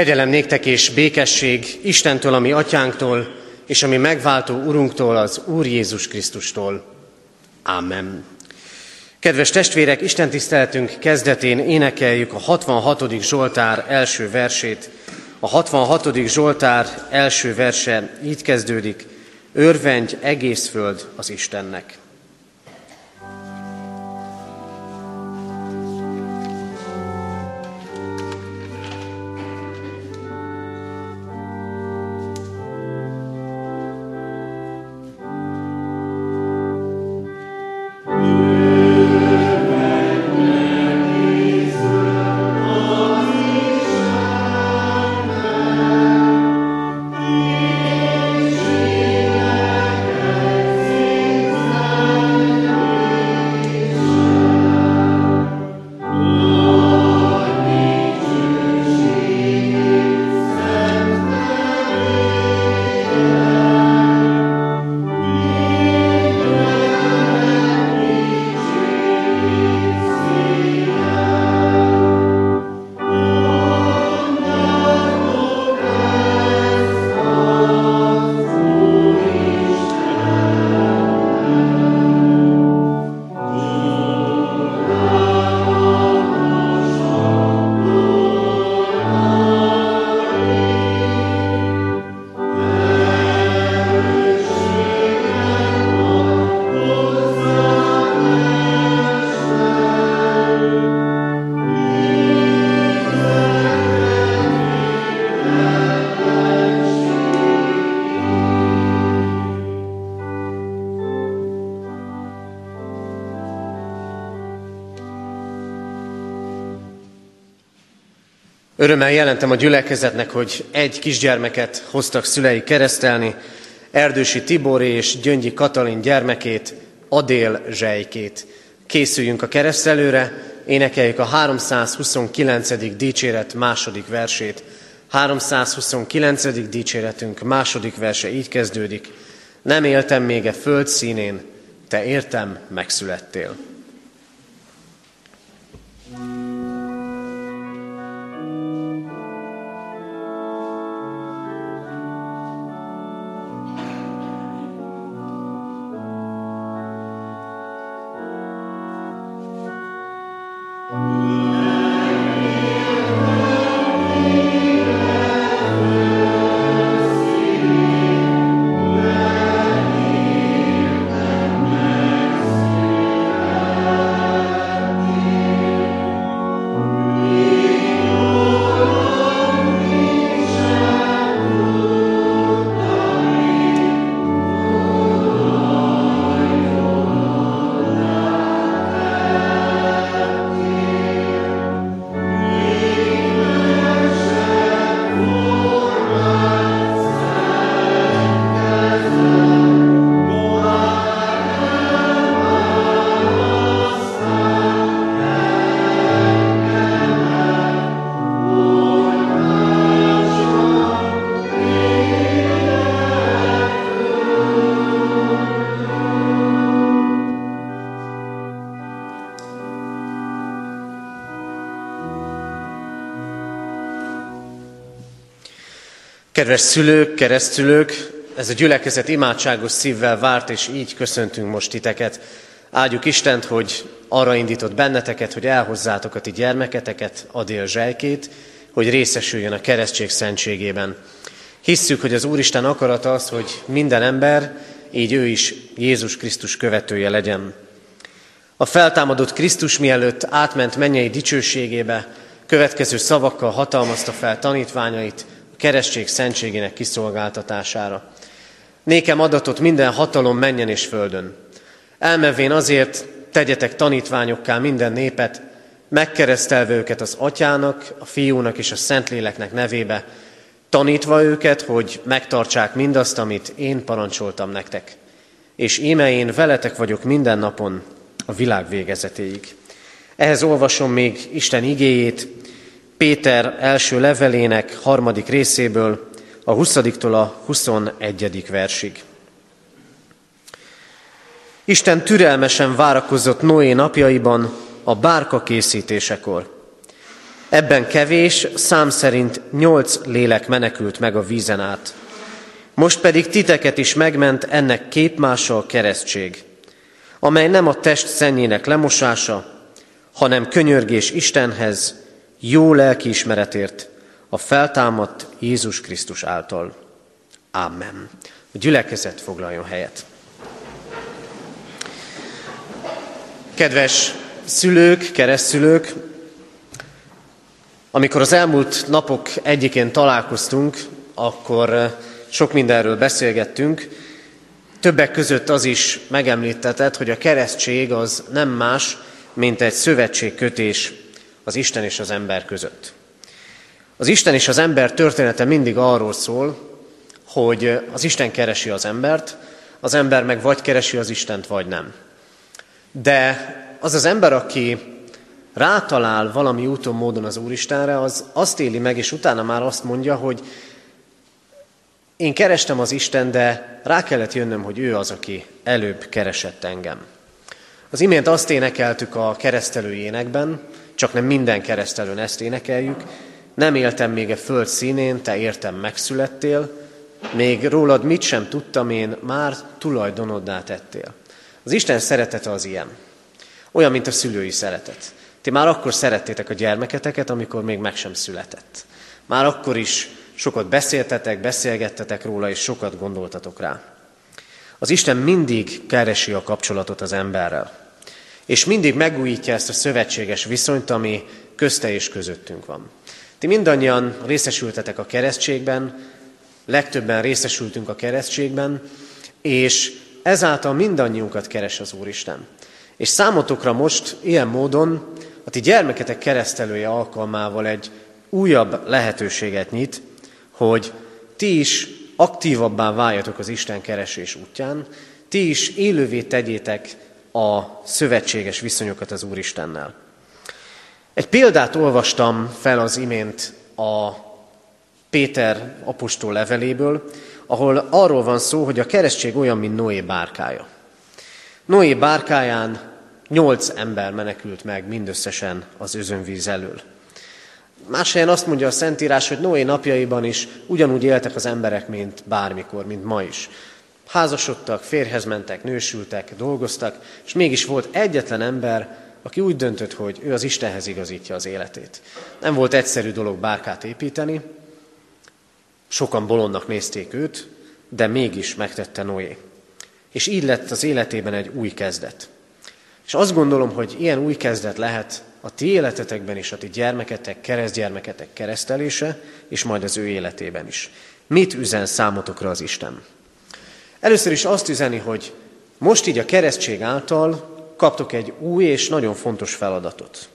Kegyelem néktek és békesség Istentől, ami atyánktól, és ami megváltó Urunktól, az Úr Jézus Krisztustól. Amen. Kedves testvérek, Isten tiszteletünk kezdetén énekeljük a 66. Zsoltár első versét. A 66. Zsoltár első verse így kezdődik, Örvendj egész föld az Istennek. Örömmel jelentem a gyülekezetnek, hogy egy kisgyermeket hoztak szülei keresztelni, Erdősi Tibor és Gyöngyi Katalin gyermekét, Adél Zsejkét. Készüljünk a keresztelőre, énekeljük a 329. dicséret második versét. 329. dicséretünk második verse így kezdődik. Nem éltem még a föld színén, te értem megszülettél. Kedves szülők, keresztülők, ez a gyülekezet imádságos szívvel várt, és így köszöntünk most titeket. Áldjuk Istent, hogy arra indított benneteket, hogy elhozzátok a ti gyermeketeket, Adél zsejkét, hogy részesüljön a keresztség szentségében. Hisszük, hogy az Úristen akarata az, hogy minden ember, így ő is Jézus Krisztus követője legyen. A feltámadott Krisztus mielőtt átment mennyei dicsőségébe, következő szavakkal hatalmazta fel tanítványait, keresztség szentségének kiszolgáltatására. Nékem adatot minden hatalom menjen és földön. Elmevén azért tegyetek tanítványokká minden népet, megkeresztelve őket az atyának, a fiúnak és a szentléleknek nevébe, tanítva őket, hogy megtartsák mindazt, amit én parancsoltam nektek. És íme én veletek vagyok minden napon a világ végezetéig. Ehhez olvasom még Isten igéjét, Péter első levelének harmadik részéből, a 20-tól a 21. versig. Isten türelmesen várakozott Noé napjaiban a bárka készítésekor. Ebben kevés, szám szerint nyolc lélek menekült meg a vízen át. Most pedig titeket is megment ennek képmása a keresztség, amely nem a test szennyének lemosása, hanem könyörgés Istenhez, jó lelkiismeretért, a feltámadt Jézus Krisztus által. Amen. A gyülekezet foglaljon helyet. Kedves szülők, keresztszülők, amikor az elmúlt napok egyikén találkoztunk, akkor eh, sok mindenről beszélgettünk. Többek között az is megemlítetett, hogy a keresztség az nem más, mint egy szövetségkötés az Isten és az ember között. Az Isten és az ember története mindig arról szól, hogy az Isten keresi az embert, az ember meg vagy keresi az Istent, vagy nem. De az az ember, aki rátalál valami úton, módon az Úristenre, az azt éli meg, és utána már azt mondja, hogy én kerestem az Isten, de rá kellett jönnöm, hogy ő az, aki előbb keresett engem. Az imént azt énekeltük a keresztelő énekben, csak nem minden keresztelőn ezt énekeljük. Nem éltem még a föld színén, te értem megszülettél, még rólad mit sem tudtam én, már tulajdonoddá tettél. Az Isten szeretete az ilyen. Olyan, mint a szülői szeretet. Ti már akkor szerettétek a gyermeketeket, amikor még meg sem született. Már akkor is sokat beszéltetek, beszélgettetek róla, és sokat gondoltatok rá. Az Isten mindig keresi a kapcsolatot az emberrel. És mindig megújítja ezt a szövetséges viszonyt, ami közte és közöttünk van. Ti mindannyian részesültetek a keresztségben, legtöbben részesültünk a keresztségben, és ezáltal mindannyiunkat keres az Úristen. És számotokra most ilyen módon a ti gyermeketek keresztelője alkalmával egy újabb lehetőséget nyit, hogy ti is aktívabbá váljatok az Isten keresés útján, ti is élővé tegyétek a szövetséges viszonyokat az Úristennel. Egy példát olvastam fel az imént a Péter apostol leveléből, ahol arról van szó, hogy a keresztség olyan, mint Noé bárkája. Noé bárkáján nyolc ember menekült meg mindösszesen az özönvíz elől. Más helyen azt mondja a Szentírás, hogy Noé napjaiban is ugyanúgy éltek az emberek, mint bármikor, mint ma is. Házasodtak, férhez mentek, nősültek, dolgoztak, és mégis volt egyetlen ember, aki úgy döntött, hogy ő az Istenhez igazítja az életét. Nem volt egyszerű dolog bárkát építeni, sokan bolondnak nézték őt, de mégis megtette Noé. És így lett az életében egy új kezdet. És azt gondolom, hogy ilyen új kezdet lehet a ti életetekben is, a ti gyermeketek, keresztgyermeketek keresztelése, és majd az ő életében is. Mit üzen számotokra az Isten? Először is azt üzeni, hogy most így a keresztség által kaptok egy új és nagyon fontos feladatot.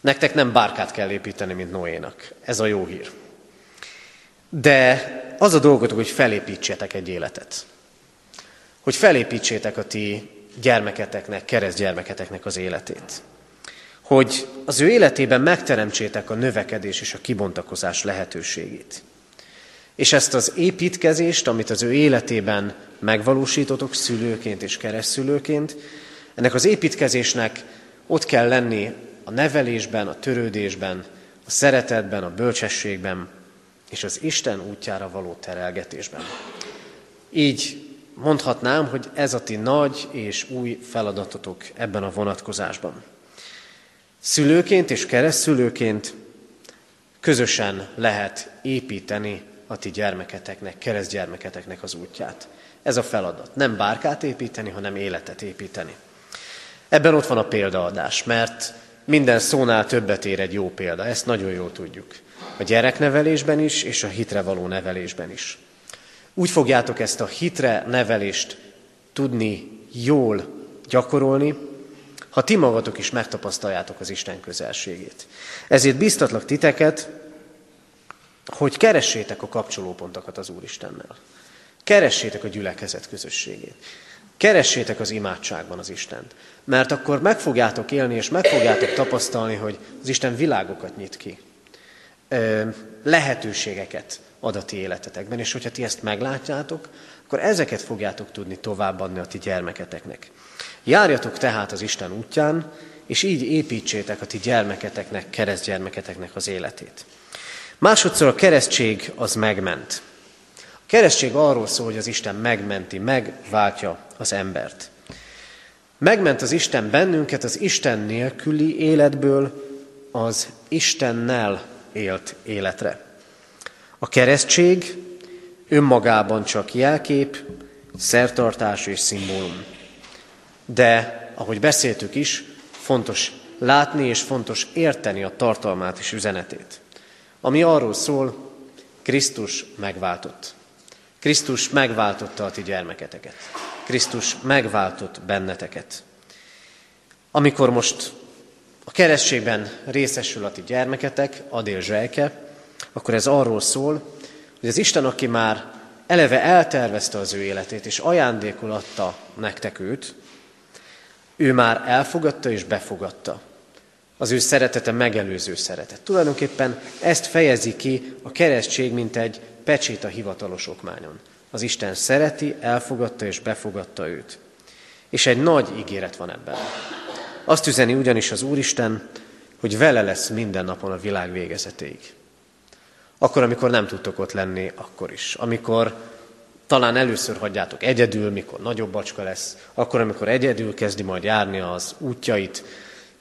Nektek nem bárkát kell építeni, mint Noénak. Ez a jó hír. De az a dolgotok, hogy felépítsétek egy életet. Hogy felépítsétek a ti gyermeketeknek, keresztgyermeketeknek az életét. Hogy az ő életében megteremtsétek a növekedés és a kibontakozás lehetőségét. És ezt az építkezést, amit az ő életében megvalósítotok szülőként és keresztszülőként, ennek az építkezésnek ott kell lenni a nevelésben, a törődésben, a szeretetben, a bölcsességben és az Isten útjára való terelgetésben. Így mondhatnám, hogy ez a ti nagy és új feladatotok ebben a vonatkozásban. Szülőként és keresztszülőként közösen lehet építeni a ti gyermeketeknek, keresztgyermeketeknek az útját. Ez a feladat. Nem bárkát építeni, hanem életet építeni. Ebben ott van a példaadás, mert minden szónál többet ér egy jó példa, ezt nagyon jól tudjuk. A gyereknevelésben is, és a hitre való nevelésben is. Úgy fogjátok ezt a hitre nevelést tudni jól gyakorolni, ha ti magatok is megtapasztaljátok az Isten közelségét. Ezért biztatlak titeket, hogy keressétek a kapcsolópontokat az Úristennel. Keressétek a gyülekezet közösségét. Keressétek az imádságban az Istent. Mert akkor meg fogjátok élni, és meg fogjátok tapasztalni, hogy az Isten világokat nyit ki. Lehetőségeket ad a ti életetekben, és hogyha ti ezt meglátjátok, akkor ezeket fogjátok tudni továbbadni a ti gyermeketeknek. Járjatok tehát az Isten útján, és így építsétek a ti gyermeketeknek, keresztgyermeketeknek az életét. Másodszor a keresztség az megment. A keresztség arról szól, hogy az Isten megmenti, megváltja az embert. Megment az Isten bennünket az Isten nélküli életből az Istennel élt életre. A keresztség önmagában csak jelkép, szertartás és szimbólum. De, ahogy beszéltük is, fontos látni és fontos érteni a tartalmát és üzenetét. Ami arról szól, Krisztus megváltott. Krisztus megváltotta a ti gyermeketeket. Krisztus megváltott benneteket. Amikor most a keresztségben részesül a ti gyermeketek, Adél Zsejke, akkor ez arról szól, hogy az Isten, aki már eleve eltervezte az ő életét, és ajándékul adta nektek őt, ő már elfogadta és befogadta. Az ő szeretete megelőző szeretet. Tulajdonképpen ezt fejezi ki a keresztség, mint egy pecsét a hivatalos okmányon. Az Isten szereti, elfogadta és befogadta őt. És egy nagy ígéret van ebben. Azt üzeni ugyanis az Úristen, hogy vele lesz minden napon a világ végezetéig. Akkor, amikor nem tudtok ott lenni, akkor is. Amikor talán először hagyjátok egyedül, mikor nagyobb bacska lesz, akkor, amikor egyedül kezdi majd járni az útjait,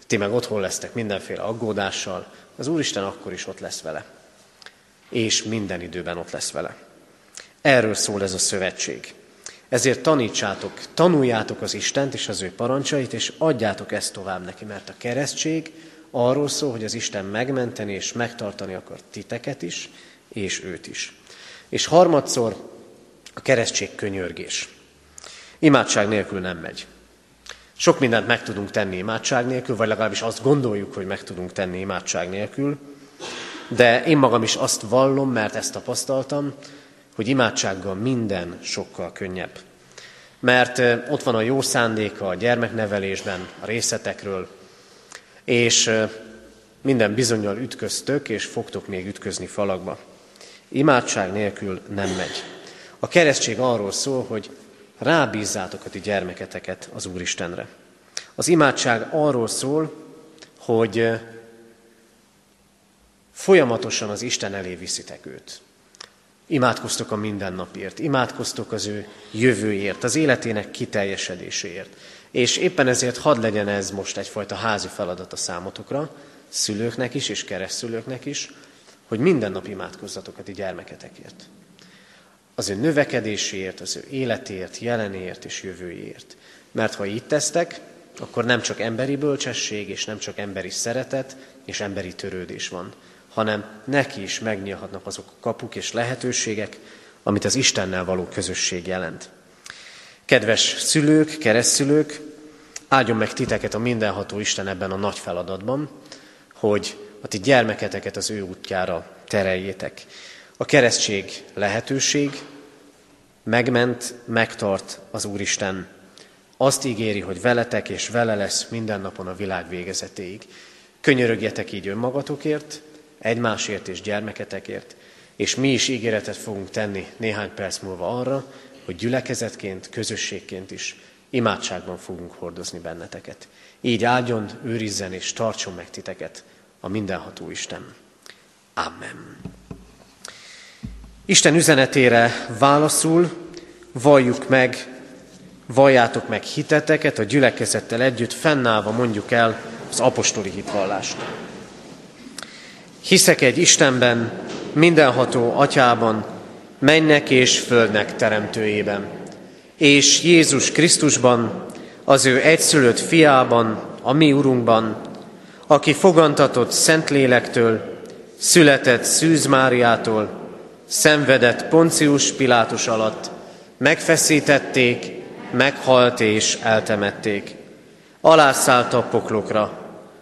ti meg otthon lesztek mindenféle aggódással, az Úristen akkor is ott lesz vele. És minden időben ott lesz vele. Erről szól ez a szövetség. Ezért tanítsátok, tanuljátok az Istent és az ő parancsait, és adjátok ezt tovább neki, mert a keresztség arról szól, hogy az Isten megmenteni és megtartani akar titeket is, és őt is. És harmadszor a keresztség könyörgés. Imádság nélkül nem megy. Sok mindent meg tudunk tenni imádság nélkül, vagy legalábbis azt gondoljuk, hogy meg tudunk tenni imádság nélkül, de én magam is azt vallom, mert ezt tapasztaltam, hogy imádsággal minden sokkal könnyebb. Mert ott van a jó szándéka a gyermeknevelésben, a részletekről, és minden bizonyal ütköztök, és fogtok még ütközni falakba. Imádság nélkül nem megy. A keresztség arról szól, hogy rábízzátok a ti gyermeketeket az Úristenre. Az imádság arról szól, hogy folyamatosan az Isten elé viszitek őt. Imádkoztok a mindennapért, imádkoztok az ő jövőért, az életének kiteljesedéséért. És éppen ezért hadd legyen ez most egyfajta házi feladat a számotokra, szülőknek is és keresztülőknek is, hogy minden nap imádkozzatok a ti gyermeketekért. Az ő növekedéséért, az ő életért, jelenért és jövőjéért. Mert ha így tesztek, akkor nem csak emberi bölcsesség, és nem csak emberi szeretet, és emberi törődés van, hanem neki is megnyílhatnak azok a kapuk és lehetőségek, amit az Istennel való közösség jelent. Kedves szülők, keresztszülők, áldjon meg titeket a mindenható Isten ebben a nagy feladatban, hogy a ti gyermeketeket az ő útjára tereljétek. A keresztség lehetőség, megment, megtart az Úristen. Azt ígéri, hogy veletek és vele lesz minden napon a világ végezetéig. Könyörögjetek így önmagatokért, egymásért és gyermeketekért, és mi is ígéretet fogunk tenni néhány perc múlva arra, hogy gyülekezetként, közösségként is imádságban fogunk hordozni benneteket. Így áldjon, őrizzen és tartson meg titeket a mindenható Isten. Amen. Isten üzenetére válaszul, valljuk meg, valljátok meg hiteteket, a gyülekezettel együtt fennállva mondjuk el az apostoli hitvallást. Hiszek egy Istenben, mindenható atyában, mennek és földnek teremtőjében, és Jézus Krisztusban, az ő egyszülött fiában, a mi Urunkban, aki fogantatott Szentlélektől, született Szűz Máriától, szenvedett Poncius Pilátus alatt, megfeszítették, meghalt és eltemették. Alászállt a poklokra,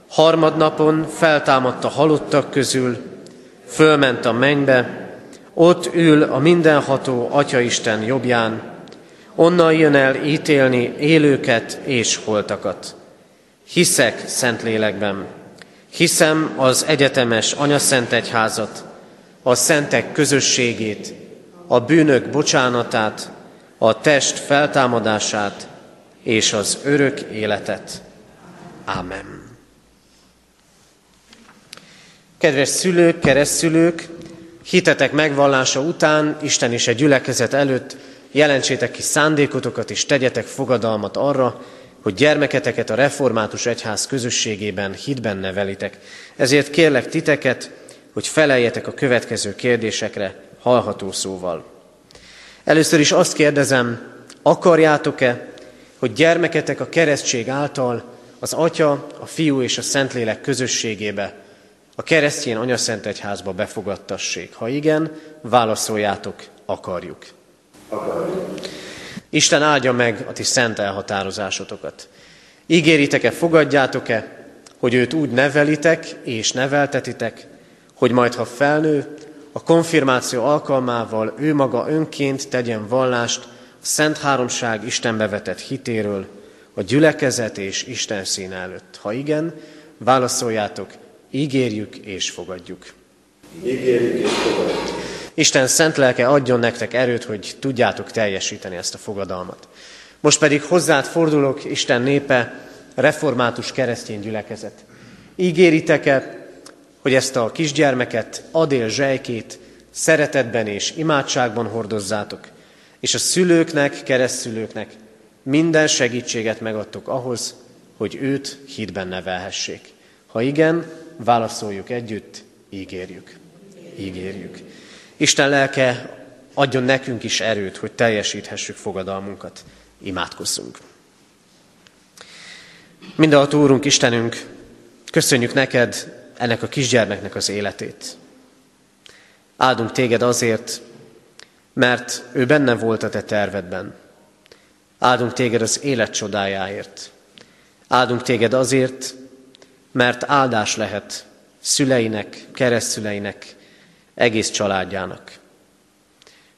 harmadnapon feltámadt a halottak közül, fölment a mennybe, ott ül a mindenható Atyaisten jobbján, onnan jön el ítélni élőket és holtakat. Hiszek Szentlélekben, hiszem az egyetemes Anyaszent Egyházat, a szentek közösségét, a bűnök bocsánatát, a test feltámadását és az örök életet. Ámen. Kedves szülők, keresztszülők, hitetek megvallása után, Isten és egy gyülekezet előtt jelentsétek ki szándékotokat és tegyetek fogadalmat arra, hogy gyermeketeket a református egyház közösségében hitben nevelitek. Ezért kérlek titeket, hogy feleljetek a következő kérdésekre hallható szóval. Először is azt kérdezem, akarjátok-e, hogy gyermeketek a keresztség által az Atya, a Fiú és a Szentlélek közösségébe, a keresztjén anyaszent egyházba befogadtassék? Ha igen, válaszoljátok, akarjuk. Akarjuk. Isten áldja meg a ti szent elhatározásotokat. Ígéritek-e, fogadjátok-e, hogy őt úgy nevelitek és neveltetitek, hogy majd ha felnő, a konfirmáció alkalmával ő maga önként tegyen vallást a Szent Háromság Istenbe vetett hitéről, a gyülekezet és Isten szín előtt. Ha igen, válaszoljátok, ígérjük és fogadjuk. Ígérjük és fogadjuk. Isten szent lelke adjon nektek erőt, hogy tudjátok teljesíteni ezt a fogadalmat. Most pedig hozzád fordulok, Isten népe, református keresztény gyülekezet. Ígéritek-e, hogy ezt a kisgyermeket, Adél zsejkét szeretetben és imádságban hordozzátok, és a szülőknek, keresztszülőknek minden segítséget megadtok ahhoz, hogy őt hitben nevelhessék. Ha igen, válaszoljuk együtt, ígérjük. Ígérjük. Isten lelke adjon nekünk is erőt, hogy teljesíthessük fogadalmunkat. Imádkozzunk. Mindenható Úrunk, Istenünk, köszönjük neked ennek a kisgyermeknek az életét. Áldunk téged azért, mert ő benne volt a te tervedben. Áldunk téged az élet csodájáért. Áldunk téged azért, mert áldás lehet szüleinek, keresztszüleinek, egész családjának.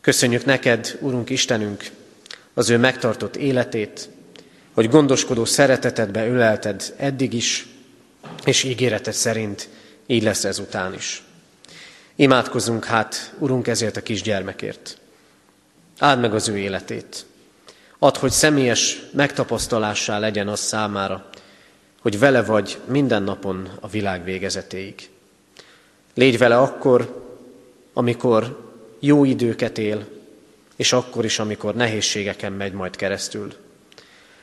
Köszönjük neked, Urunk Istenünk, az ő megtartott életét, hogy gondoskodó szeretetedbe ölelted eddig is, és ígéreted szerint így lesz ezután is. Imádkozunk hát, Urunk, ezért a kisgyermekért. Áld meg az ő életét. Add, hogy személyes megtapasztalássá legyen az számára, hogy vele vagy minden napon a világ végezetéig. Légy vele akkor, amikor jó időket él, és akkor is, amikor nehézségeken megy majd keresztül.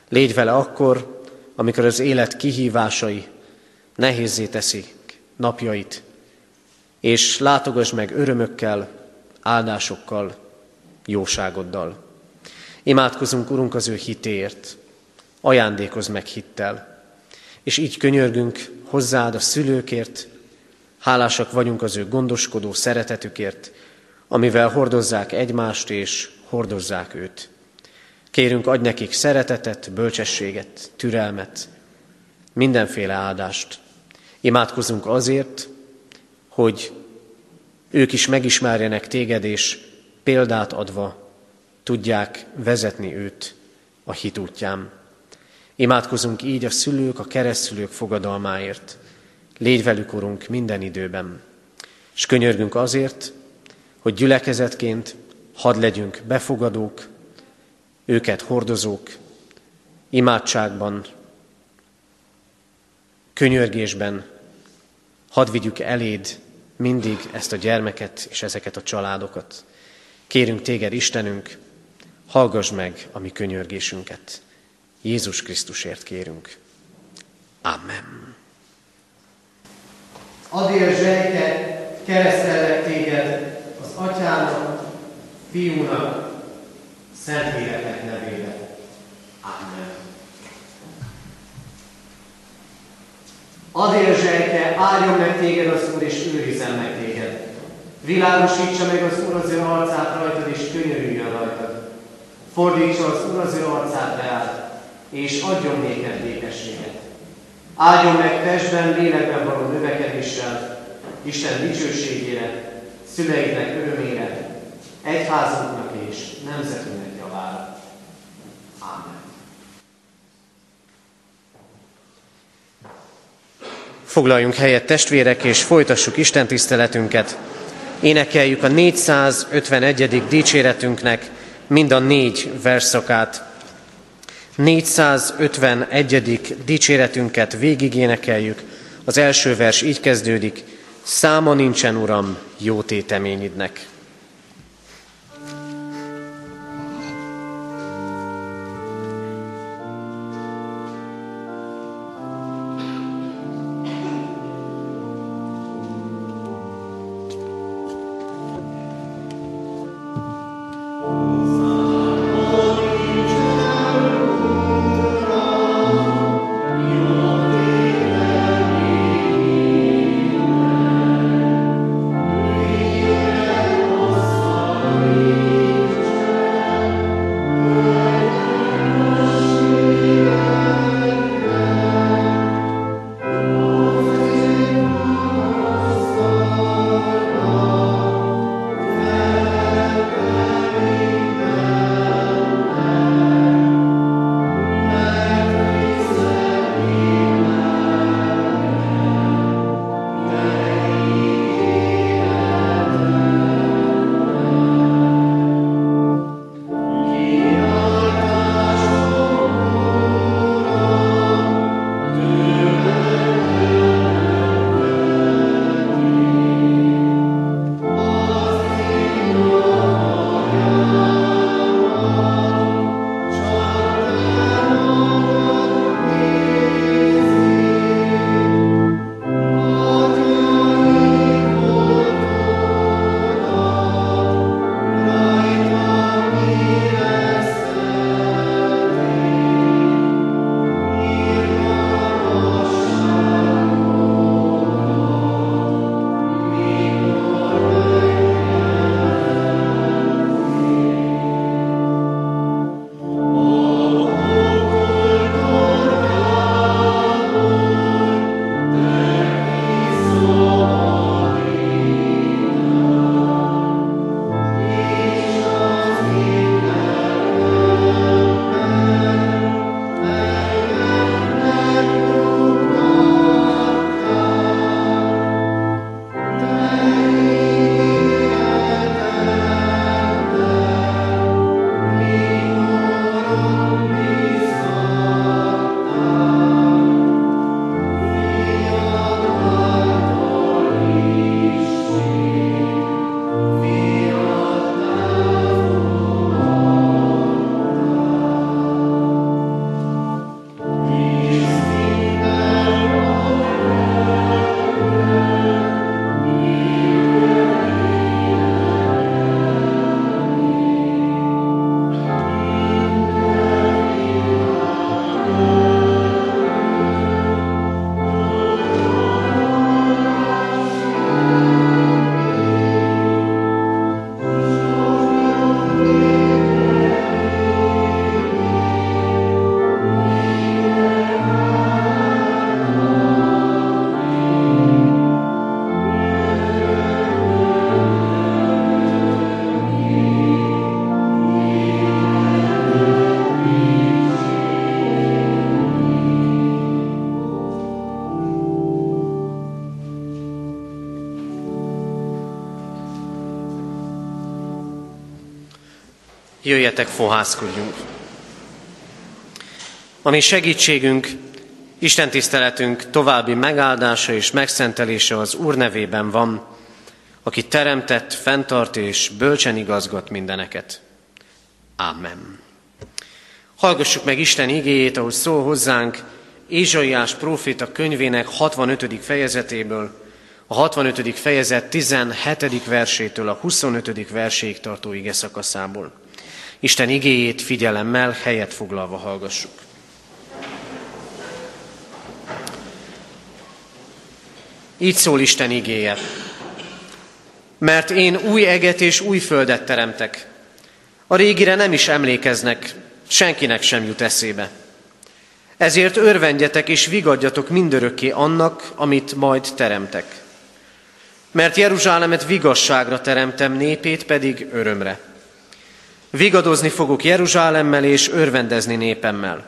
Légy vele akkor, amikor az élet kihívásai nehézé teszik napjait, és látogass meg örömökkel, áldásokkal, jóságoddal. Imádkozunk, Urunk, az ő hitéért, ajándékozz meg hittel, és így könyörgünk hozzád a szülőkért, hálásak vagyunk az ő gondoskodó szeretetükért, amivel hordozzák egymást és hordozzák őt. Kérünk, adj nekik szeretetet, bölcsességet, türelmet, mindenféle áldást. Imádkozunk azért, hogy ők is megismerjenek téged, és példát adva tudják vezetni őt a hit útján. Imádkozunk így a szülők, a keresztülők fogadalmáért. Légy velük, Urunk, minden időben. És könyörgünk azért, hogy gyülekezetként hadd legyünk befogadók, őket hordozók, imádságban, könyörgésben, hadd vigyük eléd mindig ezt a gyermeket és ezeket a családokat. Kérünk téged, Istenünk, hallgass meg a mi könyörgésünket. Jézus Krisztusért kérünk. Amen. Adél zsejke, keresztellek téged az atyának, fiúnak, Szentléleknek nevébe. Amen. Adél zsejke, áldjon meg téged az Úr, és őrizzen meg téged. Világosítsa meg az Úr az ő arcát rajtad, és könyörüljön rajtad. Fordítsa az Úr az ő arcát reád, és adjon néked békességet. Áldjon meg testben, lélekben való növekedéssel, Isten dicsőségére, szüleidnek örömére, egyházunknak és nemzetünknek javára. Amen. Foglaljunk helyet testvérek, és folytassuk Isten tiszteletünket. Énekeljük a 451. dicséretünknek mind a négy verszakát. 451. dicséretünket végig énekeljük. Az első vers így kezdődik. Száma nincsen, Uram, jó téteményidnek. Jöjjetek, fohászkodjunk! Ami segítségünk, Isten tiszteletünk további megáldása és megszentelése az Úr nevében van, aki teremtett, fenntart és bölcsen igazgat mindeneket. Amen. Hallgassuk meg Isten igéjét, ahogy szól hozzánk Ézsaiás próféta könyvének 65. fejezetéből, a 65. fejezet 17. versétől a 25. verséig tartó ige szakaszából. Isten igéjét figyelemmel, helyet foglalva hallgassuk. Így szól Isten igéje. Mert én új eget és új földet teremtek. A régire nem is emlékeznek, senkinek sem jut eszébe. Ezért örvendjetek és vigadjatok mindörökké annak, amit majd teremtek. Mert Jeruzsálemet vigasságra teremtem, népét pedig örömre. Vigadozni fogok Jeruzsálemmel és örvendezni népemmel.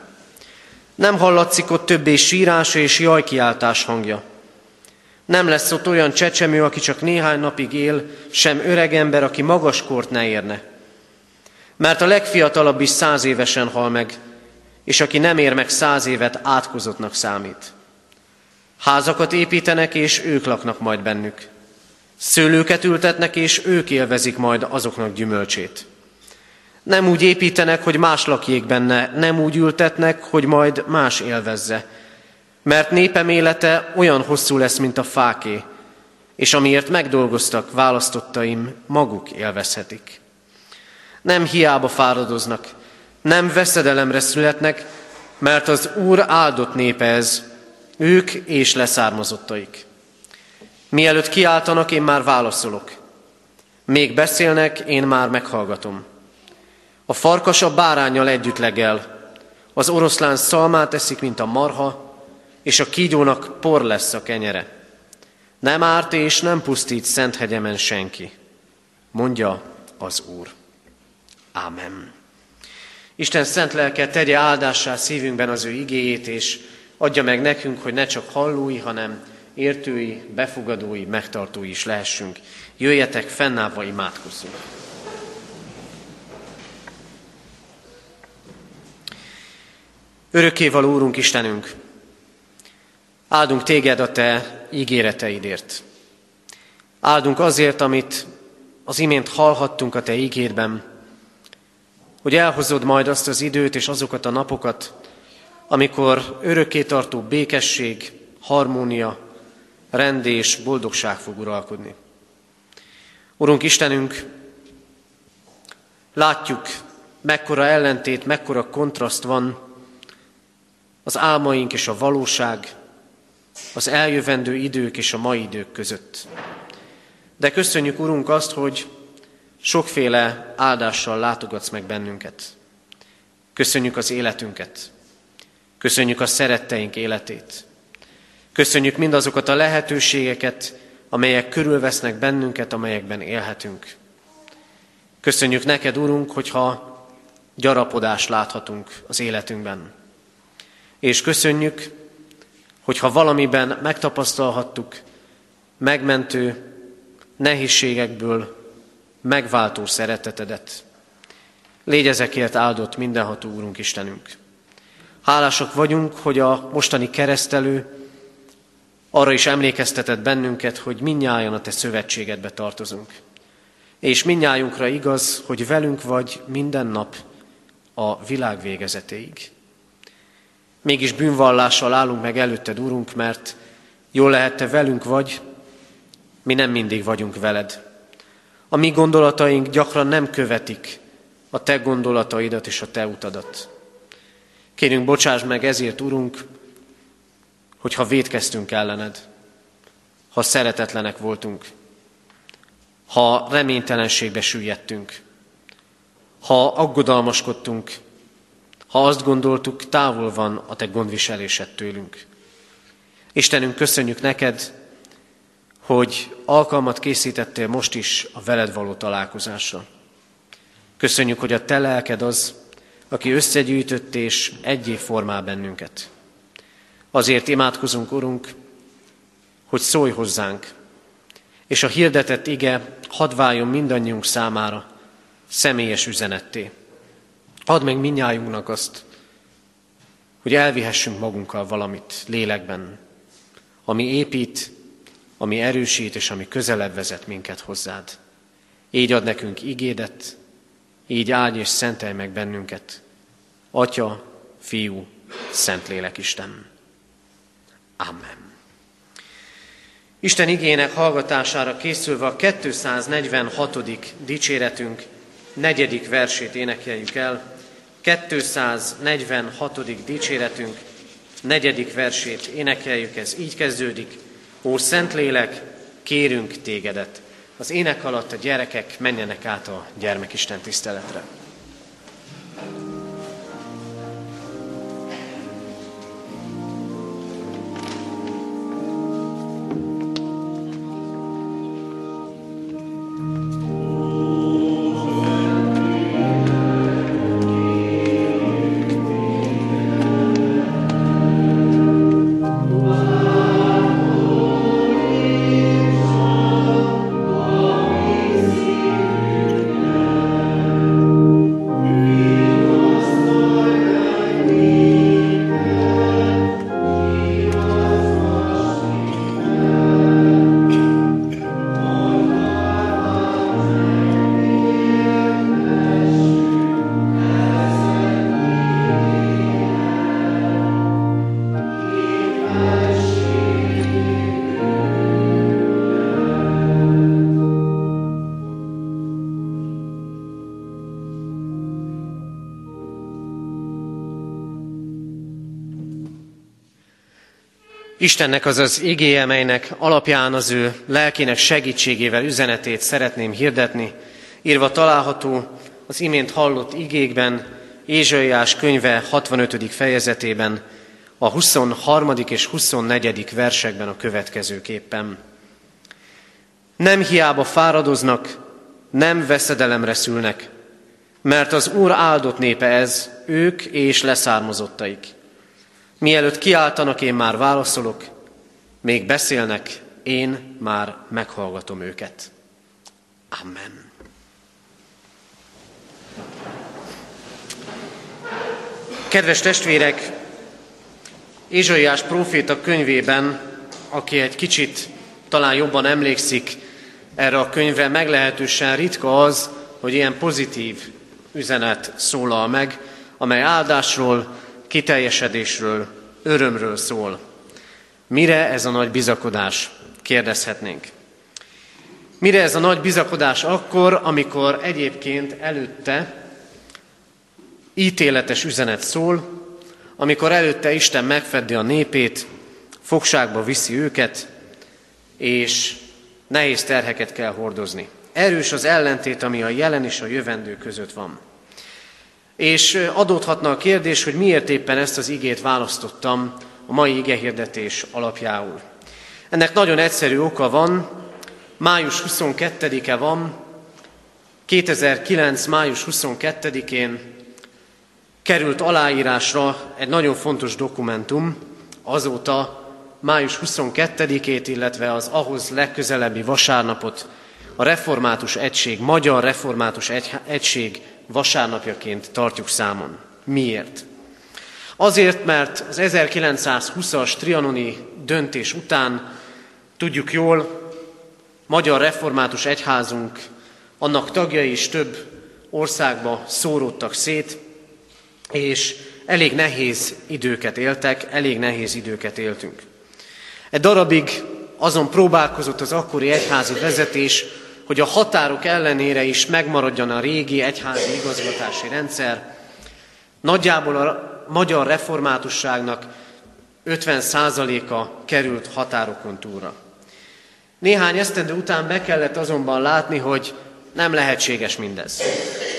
Nem hallatszik ott többé sírás és jajkiáltás hangja. Nem lesz ott olyan csecsemő, aki csak néhány napig él, sem öreg ember, aki magas kort ne érne. Mert a legfiatalabb is száz évesen hal meg, és aki nem ér meg száz évet, átkozottnak számít. Házakat építenek, és ők laknak majd bennük. Szőlőket ültetnek, és ők élvezik majd azoknak gyümölcsét. Nem úgy építenek, hogy más lakjék benne, nem úgy ültetnek, hogy majd más élvezze. Mert népem élete olyan hosszú lesz, mint a fáké, és amiért megdolgoztak választottaim, maguk élvezhetik. Nem hiába fáradoznak, nem veszedelemre születnek, mert az Úr áldott népe ez, ők és leszármazottaik. Mielőtt kiáltanak, én már válaszolok. Még beszélnek, én már meghallgatom. A farkas a bárányjal együtt legel, az oroszlán szalmát eszik, mint a marha, és a kígyónak por lesz a kenyere. Nem árt és nem pusztít szent hegyemen senki, mondja az Úr. Ámen. Isten szent lelke tegye áldássá szívünkben az ő igéjét, és adja meg nekünk, hogy ne csak hallói, hanem értői, befogadói, megtartói is lehessünk. Jöjjetek, fennállva imádkozzunk. Örökkévaló Úrunk Istenünk, áldunk téged a te ígéreteidért. Áldunk azért, amit az imént hallhattunk a te ígédben, hogy elhozod majd azt az időt és azokat a napokat, amikor örökkétartó békesség, harmónia, rend és boldogság fog uralkodni. Urunk Istenünk, látjuk, mekkora ellentét, mekkora kontraszt van az álmaink és a valóság, az eljövendő idők és a mai idők között. De köszönjük, Urunk, azt, hogy sokféle áldással látogatsz meg bennünket. Köszönjük az életünket. Köszönjük a szeretteink életét. Köszönjük mindazokat a lehetőségeket, amelyek körülvesznek bennünket, amelyekben élhetünk. Köszönjük neked, Urunk, hogyha gyarapodást láthatunk az életünkben. És köszönjük, hogyha valamiben megtapasztalhattuk megmentő nehézségekből megváltó szeretetedet. Légy ezekért áldott mindenható Úrunk Istenünk. Hálásak vagyunk, hogy a mostani keresztelő arra is emlékeztetett bennünket, hogy minnyáján a Te szövetségedbe tartozunk. És minnyájunkra igaz, hogy velünk vagy minden nap a világ végezetéig. Mégis bűnvallással állunk meg előtted, Urunk, mert jól lehet Te velünk vagy, mi nem mindig vagyunk veled. A mi gondolataink gyakran nem követik a Te gondolataidat és a Te utadat. Kérünk, bocsáss meg ezért, Urunk, hogyha védkeztünk ellened, ha szeretetlenek voltunk, ha reménytelenségbe süllyedtünk, ha aggodalmaskodtunk, ha azt gondoltuk, távol van a te gondviselésed tőlünk. Istenünk, köszönjük neked, hogy alkalmat készítettél most is a veled való találkozásra. Köszönjük, hogy a te lelked az, aki összegyűjtött és egyé formál bennünket. Azért imádkozunk, Urunk, hogy szólj hozzánk, és a hirdetett ige hadd váljon mindannyiunk számára személyes üzenetté. Add meg minnyájunknak azt, hogy elvihessünk magunkkal valamit lélekben, ami épít, ami erősít, és ami közelebb vezet minket hozzád. Így ad nekünk igédet, így áldj és szentelj meg bennünket. Atya, Fiú, Szentlélek Isten. Amen. Isten igének hallgatására készülve a 246. dicséretünk negyedik versét énekeljük el. 246. dicséretünk negyedik versét énekeljük, ez így kezdődik. Ó Szentlélek, kérünk tégedet. Az ének alatt a gyerekek menjenek át a gyermekisten tiszteletre. Istennek az igéje, melynek alapján az ő lelkének segítségével üzenetét szeretném hirdetni, írva található az imént hallott igékben, Ézsaiás könyve 65. fejezetében, a 23. és 24. versekben a következőképpen. Nem hiába fáradoznak, nem veszedelemre szülnek, mert az Úr áldott népe ez, ők és leszármazottaik. Mielőtt kiáltanak, én már válaszolok, még beszélnek, én már meghallgatom őket. Amen. Kedves testvérek, Ézsaiás próféta könyvében, aki egy kicsit talán jobban emlékszik erre a könyvre, meglehetősen ritka az, hogy ilyen pozitív üzenet szólal meg, amely áldásról, kiteljesedésről, örömről szól. Mire ez a nagy bizakodás? Kérdezhetnénk. Mire ez a nagy bizakodás akkor, amikor egyébként előtte ítéletes üzenet szól, amikor előtte Isten megfeddi a népét, fogságba viszi őket, és nehéz terheket kell hordozni. Erős az ellentét, ami a jelen és a jövendő között van. És adódhatna a kérdés, hogy miért éppen ezt az igét választottam a mai igehirdetés alapjául. Ennek nagyon egyszerű oka van, május 22-e van, 2009. május 22-én került aláírásra egy nagyon fontos dokumentum, azóta május 22-ét, illetve az ahhoz legközelebbi vasárnapot a Református Egység, Magyar Református Egység vasárnapjaként tartjuk számon. Miért? Azért, mert az 1920-as trianoni döntés után tudjuk jól, Magyar Református Egyházunk, annak tagjai is több országba szóródtak szét, és elég nehéz időket éltek, elég nehéz időket éltünk. Egy darabig azon próbálkozott az akkori egyházi vezetés, hogy a határok ellenére is megmaradjon a régi egyházi igazgatási rendszer. Nagyjából a magyar reformátusságnak 50%-a került határokon túlra. Néhány esztendő után be kellett azonban látni, hogy nem lehetséges mindez.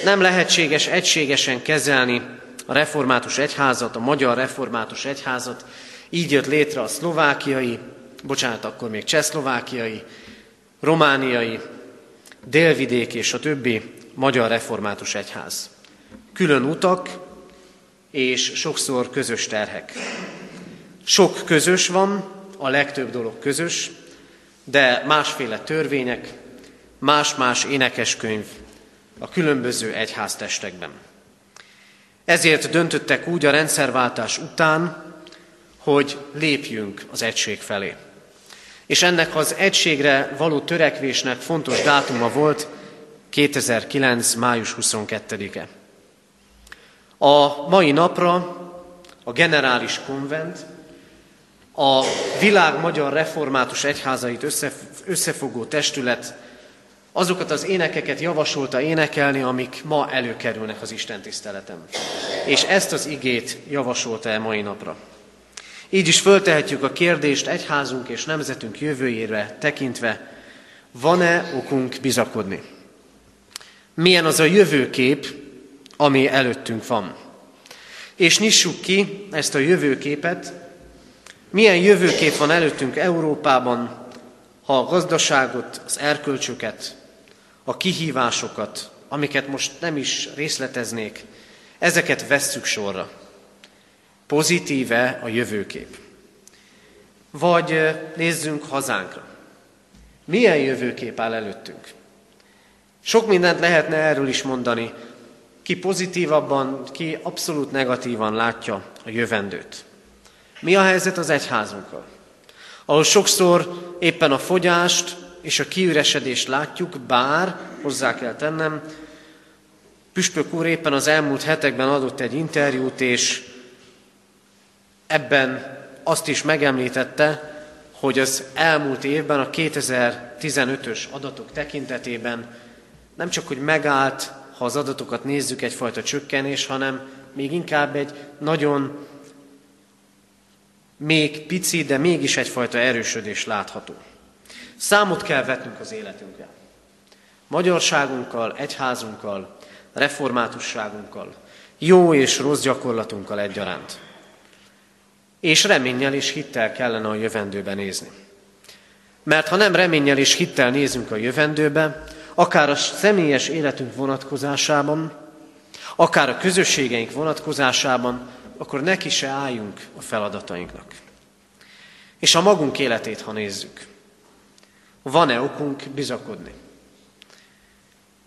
Nem lehetséges egységesen kezelni a református egyházat, a magyar református egyházat. Így jött létre a szlovákiai, bocsánat, akkor még csehszlovákiai, romániai, délvidék és a többi magyar református egyház. Külön utak és sokszor közös terhek. Sok közös van, a legtöbb dolog közös, de másféle törvények, más-más énekeskönyv a különböző egyháztestekben. Ezért döntöttek úgy a rendszerváltás után, hogy lépjünk az egység felé. És ennek az egységre való törekvésnek fontos dátuma volt 2009. május 22-e. A mai napra a generális konvent, a világ magyar református egyházait összefogó testület azokat az énekeket javasolta énekelni, amik ma előkerülnek az Isten tiszteletem. És ezt az igét javasolta el mai napra. Így is föltehetjük a kérdést egyházunk és nemzetünk jövőjére tekintve, van-e okunk bizakodni? Milyen az a jövőkép, ami előttünk van? És nyissuk ki ezt a jövőképet, milyen jövőkép van előttünk Európában, ha a gazdaságot, az erkölcsöket, a kihívásokat, amiket most nem is részleteznék, ezeket vesszük sorra. Pozitíve a jövőkép. Vagy nézzünk hazánkra. Milyen jövőkép áll előttünk? Sok mindent lehetne erről is mondani. Ki pozitívabban, ki abszolút negatívan látja a jövendőt. Mi a helyzet az egyházunkkal? Ahol sokszor éppen a fogyást és a kiüresedést látjuk, bár, hozzá kell tennem, Püspök úr éppen az elmúlt hetekben adott egy interjút, és ebben azt is megemlítette, hogy az elmúlt évben, a 2015-ös adatok tekintetében nem csak, hogy megállt, ha az adatokat nézzük, egyfajta csökkenés, hanem még inkább egy nagyon még pici, de mégis egyfajta erősödés látható. Számot kell vetnünk az életünkkel. Magyarságunkkal, egyházunkkal, reformátusságunkkal, jó és rossz gyakorlatunkkal egyaránt. És reménnyel és hittel kellene a jövendőbe nézni. Mert ha nem reménnyel és hittel nézünk a jövendőbe, akár a személyes életünk vonatkozásában, akár a közösségeink vonatkozásában, akkor neki se álljunk a feladatainknak. És a magunk életét, ha nézzük, van-e okunk bizakodni?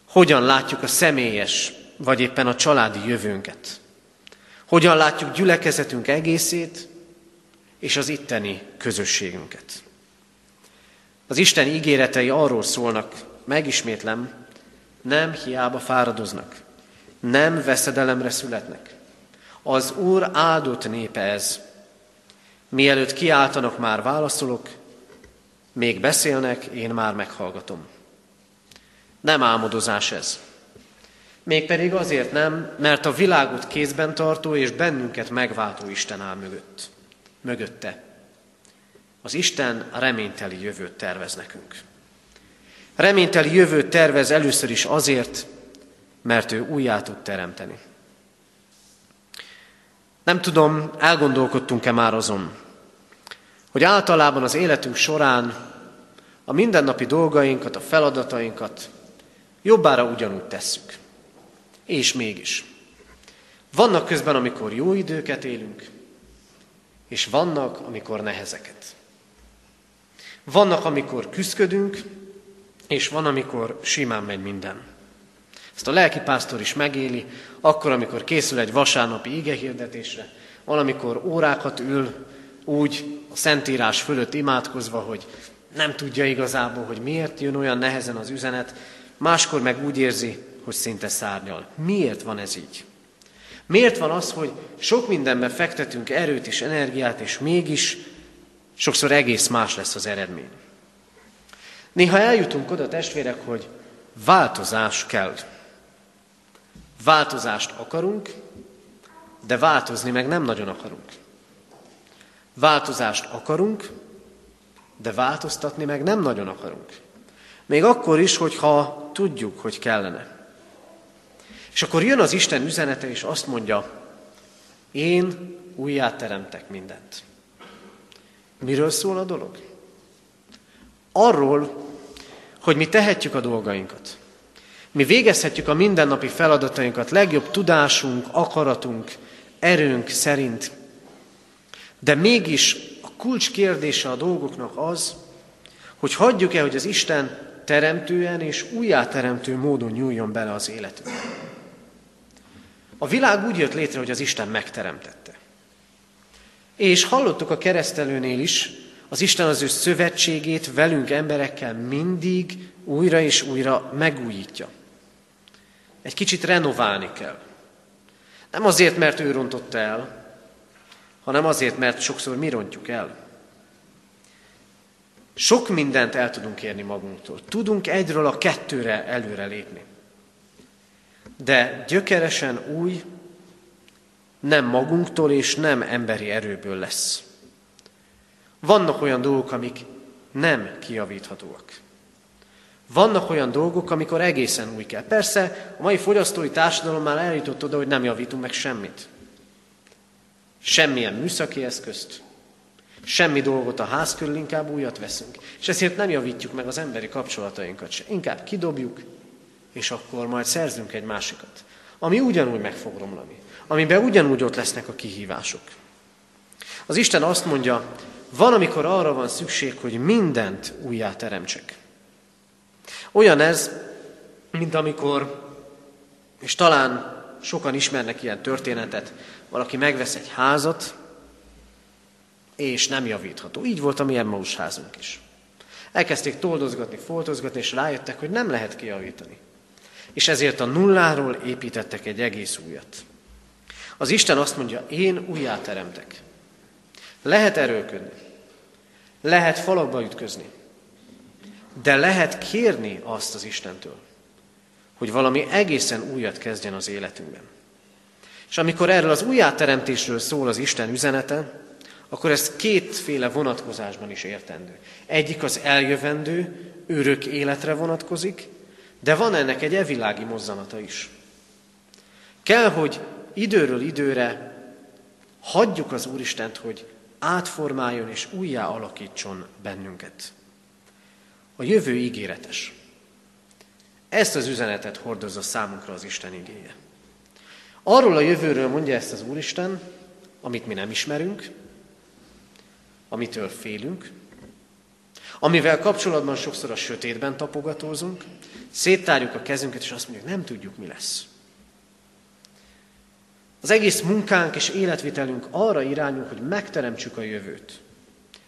Hogyan látjuk a személyes, vagy éppen a családi jövőnket? Hogyan látjuk gyülekezetünk egészét, és az itteni közösségünket? Az Isten ígéretei arról szólnak, megismétlem, nem hiába fáradoznak, nem veszedelemre születnek. Az Úr áldott népe ez. Mielőtt kiáltanak, már válaszolok, még beszélnek, én már meghallgatom. Nem álmodozás ez. Mégpedig azért nem, mert a világot kézben tartó és bennünket megváltó Isten áll mögött. Mögötte. Az Isten reményteli jövőt tervez nekünk. Reményteli jövőt tervez először is azért, mert ő újjá tud teremteni. Nem tudom, elgondolkodtunk-e már azon, hogy általában az életünk során a mindennapi dolgainkat, a feladatainkat jobbára ugyanúgy tesszük. És mégis. Vannak közben, amikor jó időket élünk, és vannak, amikor nehezeket. Vannak, amikor küzdködünk, és van, amikor simán megy minden. Ezt a lelkipásztor is megéli, akkor, amikor készül egy vasárnapi igehirdetésre, valamikor órákat ül úgy a Szentírás fölött imádkozva, hogy nem tudja igazából, hogy miért jön olyan nehezen az üzenet, máskor meg úgy érzi, hogy szinte szárnyal. Miért van ez így? Miért van az, hogy sok mindenben fektetünk erőt és energiát, és mégis sokszor egész más lesz az eredmény? Néha eljutunk oda, testvérek, hogy változás kell. Változást akarunk, de változni meg nem nagyon akarunk. Változást akarunk, de változtatni meg nem nagyon akarunk. Még akkor is, hogyha tudjuk, hogy kellene. És akkor jön az Isten üzenete, és azt mondja, én újjá teremtek mindent. Miről szól a dolog? Arról, hogy mi tehetjük a dolgainkat. Mi végezhetjük a mindennapi feladatainkat legjobb tudásunk, akaratunk, erőnk szerint. De mégis a kulcs kérdése a dolgoknak az, hogy hagyjuk-e, hogy az Isten teremtően és újjáteremtő módon nyúljon bele az életünkbe. A világ úgy jött létre, hogy az Isten megteremtette. És hallottuk a keresztelőnél is, az Isten az ő szövetségét velünk emberekkel mindig újra és újra megújítja. Egy kicsit renoválni kell. Nem azért, mert ő rontotta el, hanem azért, mert sokszor mi rontjuk el. Sok mindent el tudunk érni magunktól. Tudunk egyről a kettőre előre lépni. De gyökeresen új, nem magunktól és nem emberi erőből lesz. Vannak olyan dolgok, amik nem kiavíthatóak. Vannak olyan dolgok, amikor egészen új kell. Persze a mai fogyasztói társadalom már eljutott oda, hogy nem javítunk meg semmit. Semmilyen műszaki eszközt, semmi dolgot a ház körül, inkább újat veszünk. És ezért nem javítjuk meg az emberi kapcsolatainkat se. Inkább kidobjuk, és akkor majd szerzünk egy másikat, ami ugyanúgy meg fog romlani, amiben ugyanúgy ott lesznek a kihívások. Az Isten azt mondja, van, amikor arra van szükség, hogy mindent újjá teremtsek. Olyan ez, mint amikor, és talán sokan ismernek ilyen történetet, valaki megvesz egy házat, és nem javítható. Így volt a mi Emmaus házunk is. Elkezdték toldozgatni, foltozgatni, és rájöttek, hogy nem lehet kijavítani. És ezért a nulláról építettek egy egész újat. Az Isten azt mondja, én újjá teremtek. Lehet erőlködni, lehet falakba ütközni, de lehet kérni azt az Istentől, hogy valami egészen újat kezdjen az életünkben. És amikor erről az újjáteremtésről szól az Isten üzenete, akkor ez kétféle vonatkozásban is értendő. Egyik az eljövendő, örök életre vonatkozik, de van ennek egy evilági mozzanata is. Kell, hogy időről időre hagyjuk az Úristent, hogy átformáljon és újjá alakítson bennünket. A jövő ígéretes. Ezt az üzenetet hordozza számunkra az Isten igéje. Arról a jövőről mondja ezt az Úristen, amit mi nem ismerünk, amitől félünk, amivel kapcsolatban sokszor a sötétben tapogatózunk, széttárjuk a kezünket, és azt mondjuk, nem tudjuk, mi lesz. Az egész munkánk és életvitelünk arra irányul, hogy megteremtsük a jövőt.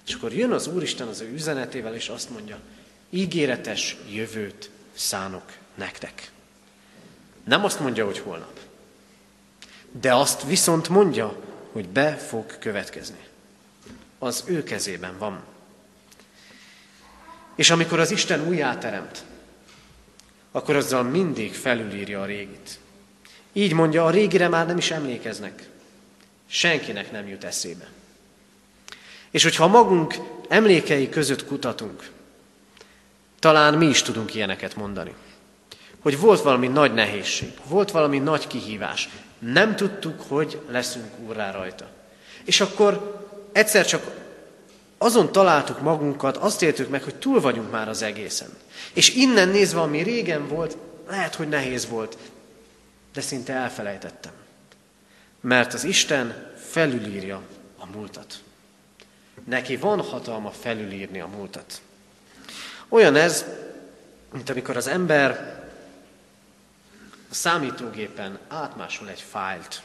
És akkor jön az Úristen az ő üzenetével, és azt mondja, ígéretes jövőt szánok nektek. Nem azt mondja, hogy holnap. De azt viszont mondja, hogy be fog következni. Az ő kezében van. És amikor az Isten újjáteremt, akkor azzal mindig felülírja a régit. Így mondja, a régire már nem is emlékeznek. Senkinek nem jut eszébe. És hogyha magunk emlékei között kutatunk, talán mi is tudunk ilyeneket mondani. Hogy volt valami nagy nehézség, volt valami nagy kihívás, nem tudtuk, hogy leszünk úrrá rajta. És akkor egyszer csak azon találtuk magunkat, azt éltük meg, hogy túl vagyunk már az egészen. És innen nézve, ami régen volt, lehet, hogy nehéz volt, de szinte elfelejtettem. Mert az Isten felülírja a múltat. Neki van hatalma felülírni a múltat. Olyan ez, mint amikor az ember a számítógépen átmásol egy fájlt,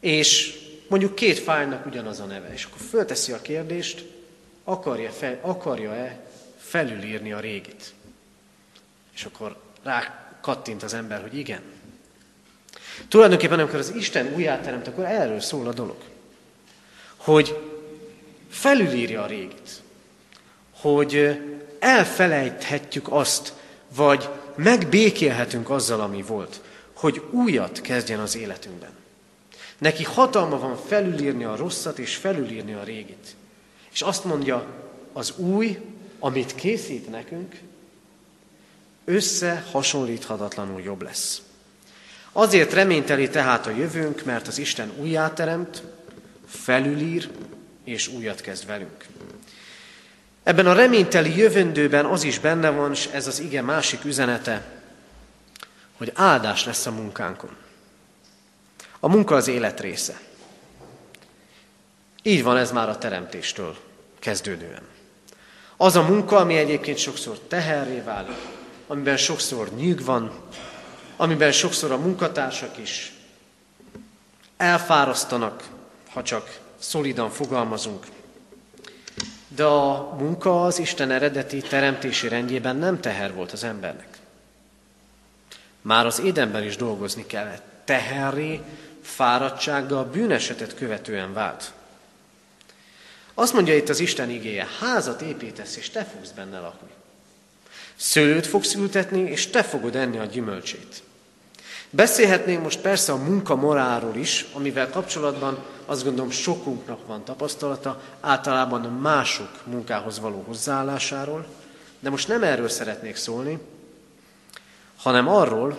és mondjuk két fájlnak ugyanaz a neve, és akkor fölteszi a kérdést, akarja fel, akarja-e felülírni a régit. És akkor rá kattint az ember, hogy igen. Tulajdonképpen, amikor az Isten újjáteremt, akkor erről szól a dolog. Hogy felülírja a régit. Hogy elfelejthetjük azt, vagy megbékélhetünk azzal, ami volt. Hogy újat kezdjen az életünkben. Neki hatalma van felülírni a rosszat és felülírni a régit. És azt mondja, az új, amit készít nekünk, összehasonlíthatatlanul jobb lesz. Azért reményteli tehát a jövőnk, mert az Isten újjáteremt, felülír és újat kezd velünk. Ebben a reményteli jövendőben az is benne van, és ez az ige másik üzenete, hogy áldás lesz a munkánkon. A munka az élet része. Így van ez már a teremtéstől kezdődően. Az a munka, ami egyébként sokszor teherré válik, amiben sokszor nyűg van, amiben sokszor a munkatársak is elfárasztanak, ha csak szolidan fogalmazunk. De a munka az Isten eredeti teremtési rendjében nem teher volt az embernek. Már az édenben is dolgozni kellett. Teherré, fáradtsággal, bűnesetet követően vált. Azt mondja itt az Isten igéje, házat építesz, és te fogsz benne lakni. Szőlőt fogsz ültetni, és te fogod enni a gyümölcsét. Beszélhetnénk most persze a munka moráról is, amivel kapcsolatban azt gondolom sokunknak van tapasztalata, általában mások munkához való hozzáállásáról, de most nem erről szeretnék szólni, hanem arról,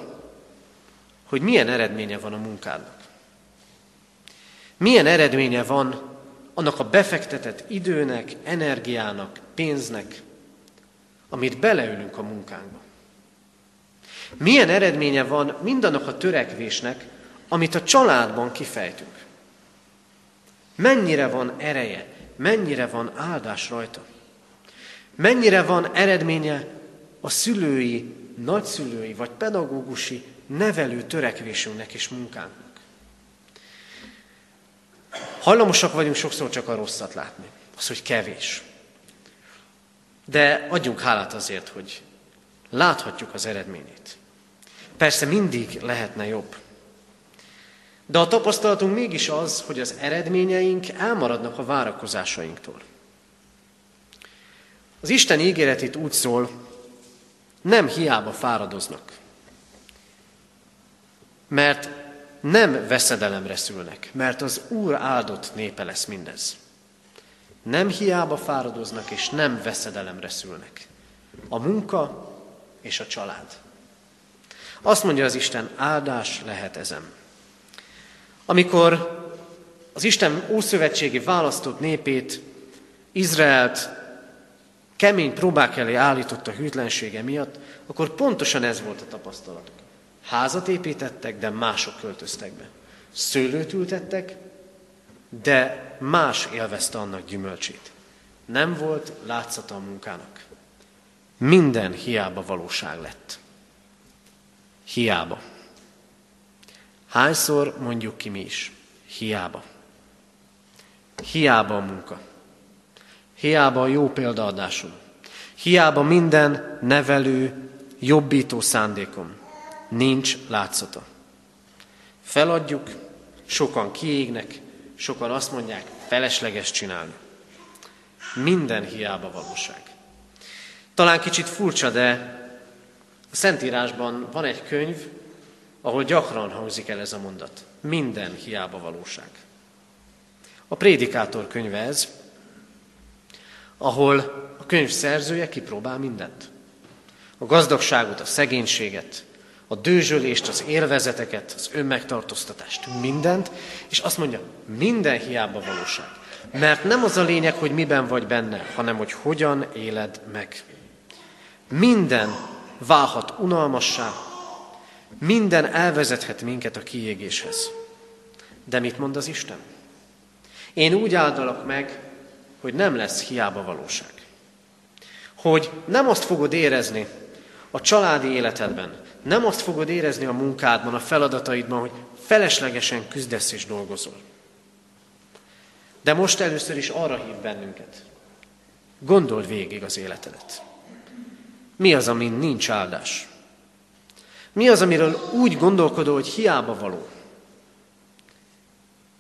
hogy milyen eredménye van a munkádnak. Milyen eredménye van annak a befektetett időnek, energiának, pénznek, amit beleülünk a munkánkba. Milyen eredménye van mindannak a törekvésnek, amit a családban kifejtünk. Mennyire van ereje, mennyire van áldás rajta. Mennyire van eredménye a szülői, nagyszülői vagy pedagógusi nevelő törekvésünknek és munkánknak. Hajlamosak vagyunk sokszor csak a rosszat látni. Az, hogy kevés. De adjunk hálát azért, hogy láthatjuk az eredményét. Persze mindig lehetne jobb. De a tapasztalatunk mégis az, hogy az eredményeink elmaradnak a várakozásainktól. Az Isten ígéret itt úgy szól, nem hiába fáradoznak. Mert nem veszedelemre szülnek, mert az Úr áldott népe lesz mindez. Nem hiába fáradoznak, és nem veszedelemre szülnek. A munka és a család. Azt mondja az Isten, áldás lehet ezen. Amikor az Isten ószövetségi választott népét, Izraelt kemény próbák elé állította hűtlensége miatt, akkor pontosan ez volt a tapasztalatuk. Házat építettek, de mások költöztek be. Szőlőt ültettek, de más élvezte annak gyümölcsét. Nem volt látszata a munkának. Minden hiába valóság lett. Hiába. Hányszor mondjuk ki mi is? Hiába. Hiába a munka. Hiába a jó példaadásom. Hiába minden nevelő, jobbító szándékom. Nincs látszata. Feladjuk, sokan kiégnek, sokan azt mondják, felesleges csinálni. Minden hiába valóság. Talán kicsit furcsa, de a Szentírásban van egy könyv, ahol gyakran hangzik el ez a mondat. Minden hiába valóság. A Prédikátor könyve ez, ahol a könyv szerzője kipróbál mindent. A gazdagságot, a szegénységet, a dőzsölést, az élvezeteket, az önmegtartóztatást, mindent, és azt mondja, minden hiába valóság. Mert nem az a lényeg, hogy miben vagy benne, hanem hogy hogyan éled meg. Minden válhat unalmassá, minden elvezethet minket a kiégéshez. De mit mond az Isten? Én úgy áldalak meg, hogy nem lesz hiába valóság. Hogy nem azt fogod érezni a családi életedben, nem azt fogod érezni a munkádban, a feladataidban, hogy feleslegesen küzdesz és dolgozol. De most először is arra hív bennünket. Gondold végig az életedet. Mi az, amin nincs áldás? Mi az, amiről úgy gondolkodol, hogy hiába való?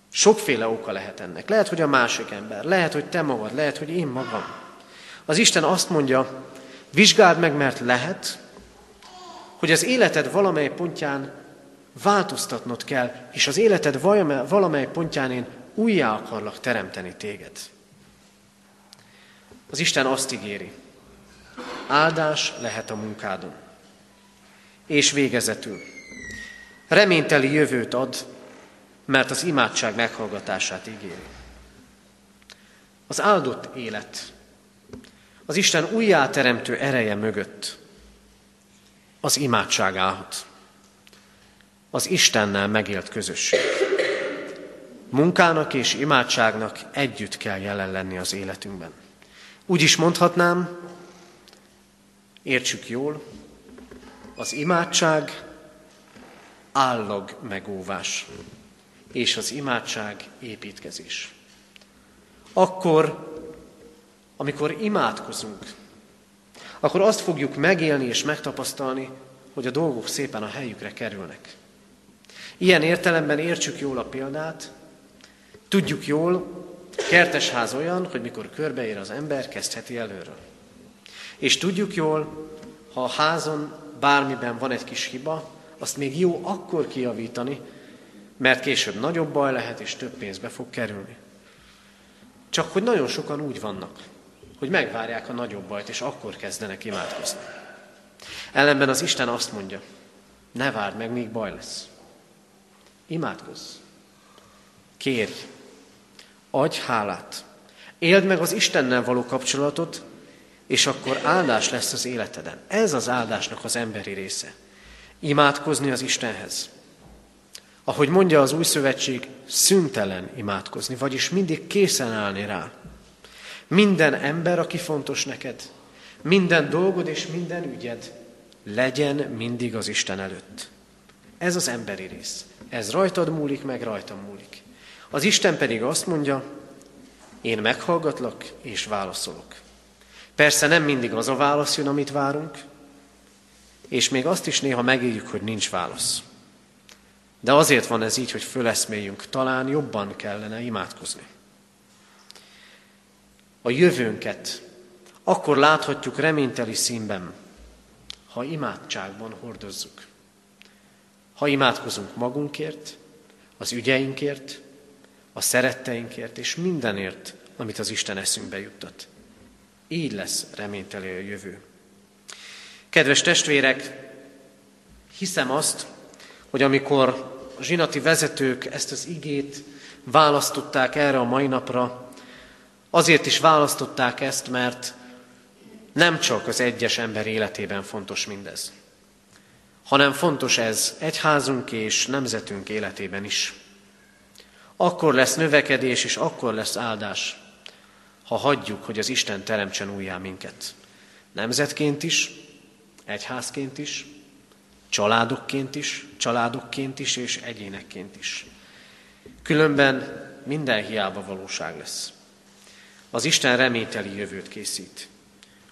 Sokféle oka lehet ennek. Lehet, hogy a másik ember, lehet, hogy te magad, lehet, hogy én magam. Az Isten azt mondja, vizsgáld meg, mert lehet, hogy az életed valamely pontján változtatnod kell, és az életed valamely pontján én újjá akarlak teremteni téged. Az Isten azt ígéri, áldás lehet a munkádon. És végezetül, reményteli jövőt ad, mert az imádság meghallgatását ígéri. Az áldott élet, az Isten újjáteremtő ereje mögött az imádság állhat. Az Istennel megélt közösség. Munkának és imádságnak együtt kell jelen lenni az életünkben. Úgy is mondhatnám, értsük jól, az imádság állag megóvás, és az imádság építkezés. Akkor, amikor imádkozunk, akkor azt fogjuk megélni és megtapasztalni, hogy a dolgok szépen a helyükre kerülnek. Ilyen értelemben értsük jól a példát, tudjuk jól, kertesház olyan, hogy mikor körbeér az ember, kezdheti előről. És tudjuk jól, ha a házon bármiben van egy kis hiba, azt még jó akkor kiavítani, mert később nagyobb baj lehet, és több pénzbe fog kerülni. Csak hogy nagyon sokan úgy vannak, hogy megvárják a nagyobb bajt, és akkor kezdenek imádkozni. Ellenben az Isten azt mondja, ne várd meg, míg baj lesz. Imádkozz. Kérj. Adj hálát. Éld meg az Istennel való kapcsolatot, és akkor áldás lesz az életeden. Ez az áldásnak az emberi része. Imádkozni az Istenhez. Ahogy mondja az új szövetség, szüntelen imádkozni, vagyis mindig készen állni rá. Minden ember, aki fontos neked, minden dolgod és minden ügyed legyen mindig az Isten előtt. Ez az emberi rész. Ez rajtad múlik, meg rajtam múlik. Az Isten pedig azt mondja, én meghallgatlak és válaszolok. Persze nem mindig az a válasz jön, amit várunk, és még azt is néha megéljük, hogy nincs válasz. De azért van ez így, hogy föleszméljünk, talán jobban kellene imádkozni. A jövőnket akkor láthatjuk reményteli színben, ha imádságban hordozzuk. Ha imádkozunk magunkért, az ügyeinkért, a szeretteinkért és mindenért, amit az Isten eszünkbe juttat. Így lesz reményteli a jövő. Kedves testvérek, hiszem azt, hogy amikor a zsinati vezetők ezt az igét választották erre a mai napra, azért is választották ezt, mert nem csak az egyes ember életében fontos mindez, hanem fontos ez egyházunk és nemzetünk életében is. Akkor lesz növekedés, és akkor lesz áldás, ha hagyjuk, hogy az Isten teremtsen újjá minket. Nemzetként is, egyházként is, családokként is, családokként is és egyénekként is. Különben minden hiába valóság lesz. Az Isten reményteli jövőt készít.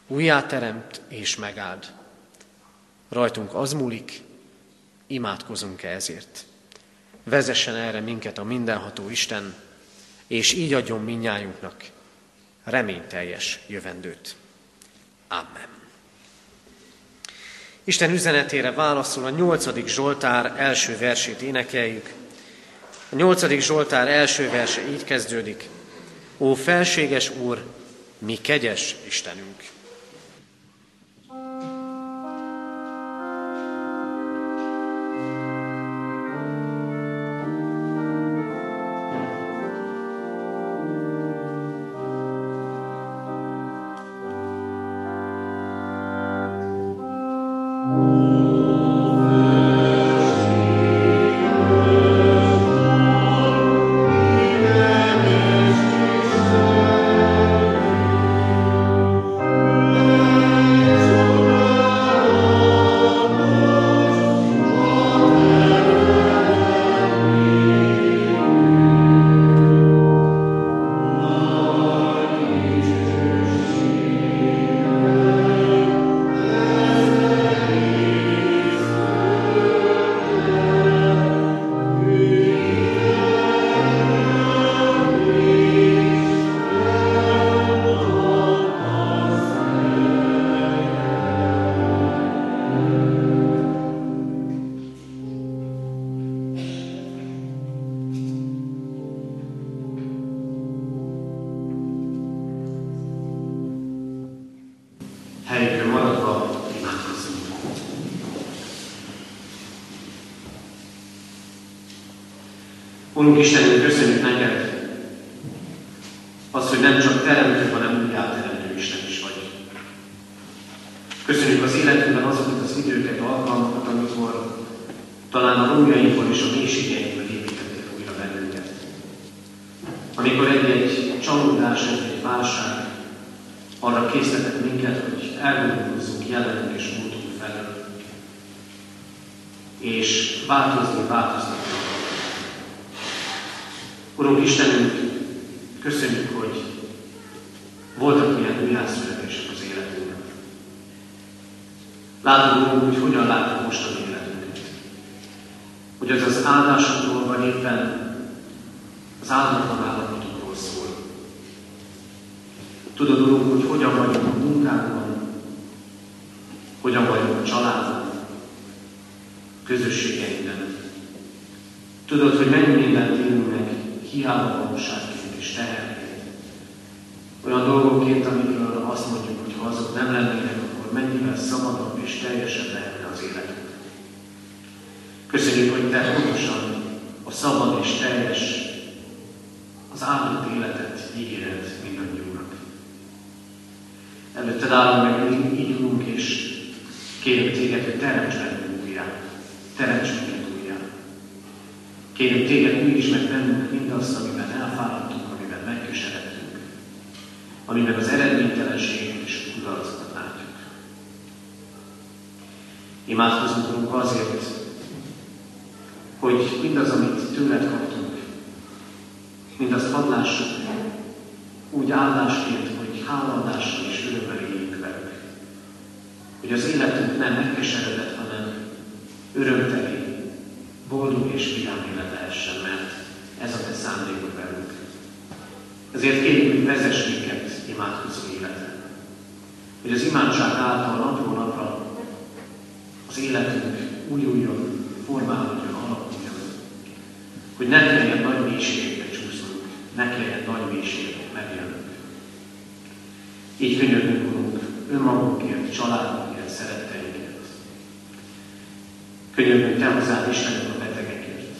Újjáteremt és megáld. Rajtunk az múlik, imádkozunk-e ezért. Vezessen erre minket a mindenható Isten, és így adjon minnyájunknak reményteljes jövendőt. Amen. Isten üzenetére válaszol a nyolcadik Zsoltár első versét énekeljük. A nyolcadik Zsoltár első verse így kezdődik. Ó felséges Úr, mi kegyes Istenünk! Imádkozunk azért, hogy mindaz, amit tőled kaptunk, mindazt hadd lássuk úgy áldásként, hogy hálaadással és örömmel éljünk velük. Hogy az életünk nem megkeseredett, hanem örömteli, boldog és vidám élet lehessen, mert ez a te szándékod velünk. Ezért kérjük, hogy vezess minket imádkozó életre. Hogy az imádság által napról életünk újuljon, formálódjon, alakuljon. Hogy ne mélységekbe csúszunk, ne kelljen nagy mélységekbe megjelnünk. Így könyörgünk, Urunk, önmagunkért, családunkért, szeretteinkért. Könyörgünk Te hozzád Istenünk a betegekért.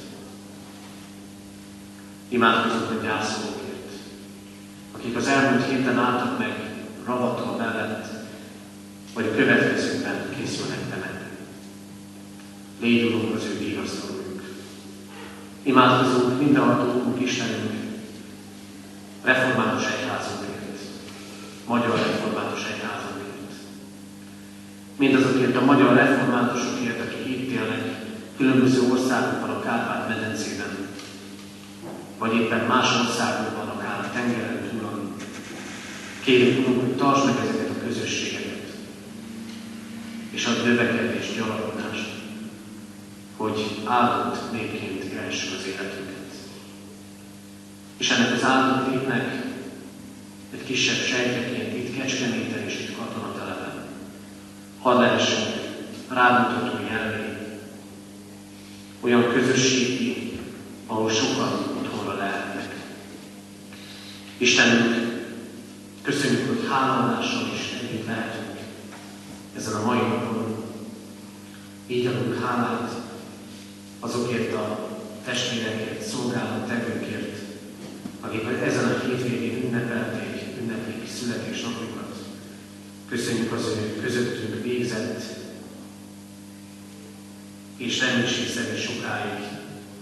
Imádkozunk a gyászolókért, akik az elmúlt héten álltak meg ravatal mellett, vagy a következőben készülnek temetni. Légy Urunk az ő vigasztalójuk. Imádkozunk mindenhatókunk Istenünk, református egyházunkért, magyar református egyházunkért. Mindazokért a magyar reformátusokért, akik itt élnek, különböző országokban, a Kárpát-medencében, vagy éppen más országokban, akár a tengeren túlon. Kérjük, Urunk, hogy tartsd meg ezeket a közösségeket, és a növekedést, gyarapodást, hogy áldott népként élhessük az életünket. És ennek az áldott népnek egy kisebb sejteként itt Kecskeméten és itt katonatelepen hadd lehessünk rámutató jelvé, olyan közösségi, ahol sokan otthonra lehetnek. Istenünk, köszönjük, hogy háladással is együtt lehetünk ezen a mai napon. Így adunk hálát azokért a testvérekért, szolgálat tevőkért, akik ezen a hétvégén ünnepelték, ünneplik születésnapjukat. Köszönjük az ő közöttünk végzett és reménységszerű sokáig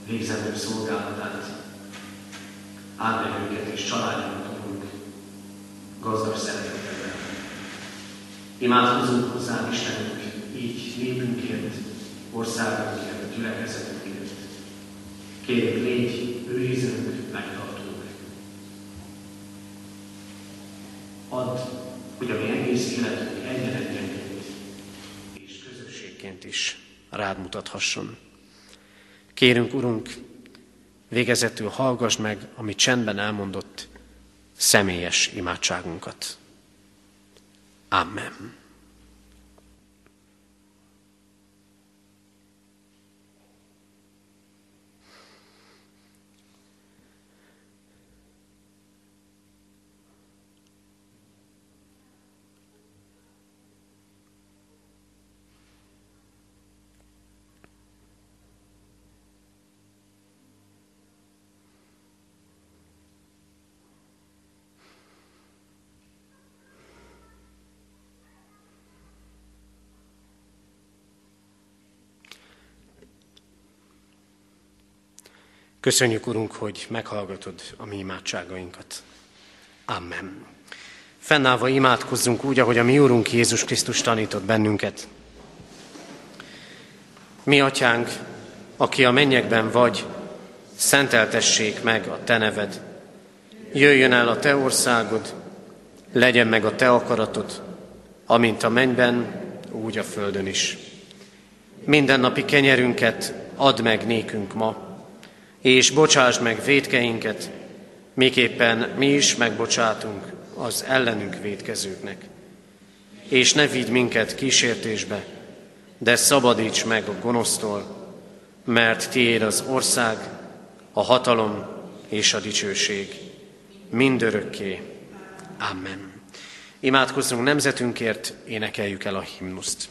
végzendő szolgálatát. Áld meg őket és családjukat gazdag szeretetben. Imádkozunk hozzá Istenünk így népünkért, országunkért, gyülekezetünkért. Kérjük, légy őrizőnk, megtartunk. Add, hogy a mi egész életünk egyenegyenként és közösségként is rád mutathasson. Kérünk, Urunk, végezetül hallgass meg, amit csendben elmondott személyes imádságunkat. Amen. Köszönjük, Urunk, hogy meghallgatod a mi imádságainkat. Amen. Fennállva imádkozzunk úgy, ahogy a mi Úrunk Jézus Krisztus tanított bennünket. Mi, Atyánk, aki a mennyekben vagy, szenteltessék meg a Te neved. Jöjjön el a Te országod, legyen meg a Te akaratod, amint a mennyben, úgy a földön is. Minden napi kenyerünket add meg nékünk ma, és bocsásd meg védkeinket, miképpen mi is megbocsátunk az ellenünk védkezőknek. És ne vigy minket kísértésbe, de szabadíts meg a gonosztól, mert tiéd az ország, a hatalom és a dicsőség mindörökké. Amen. Imádkozzunk nemzetünkért, énekeljük el a himnuszt.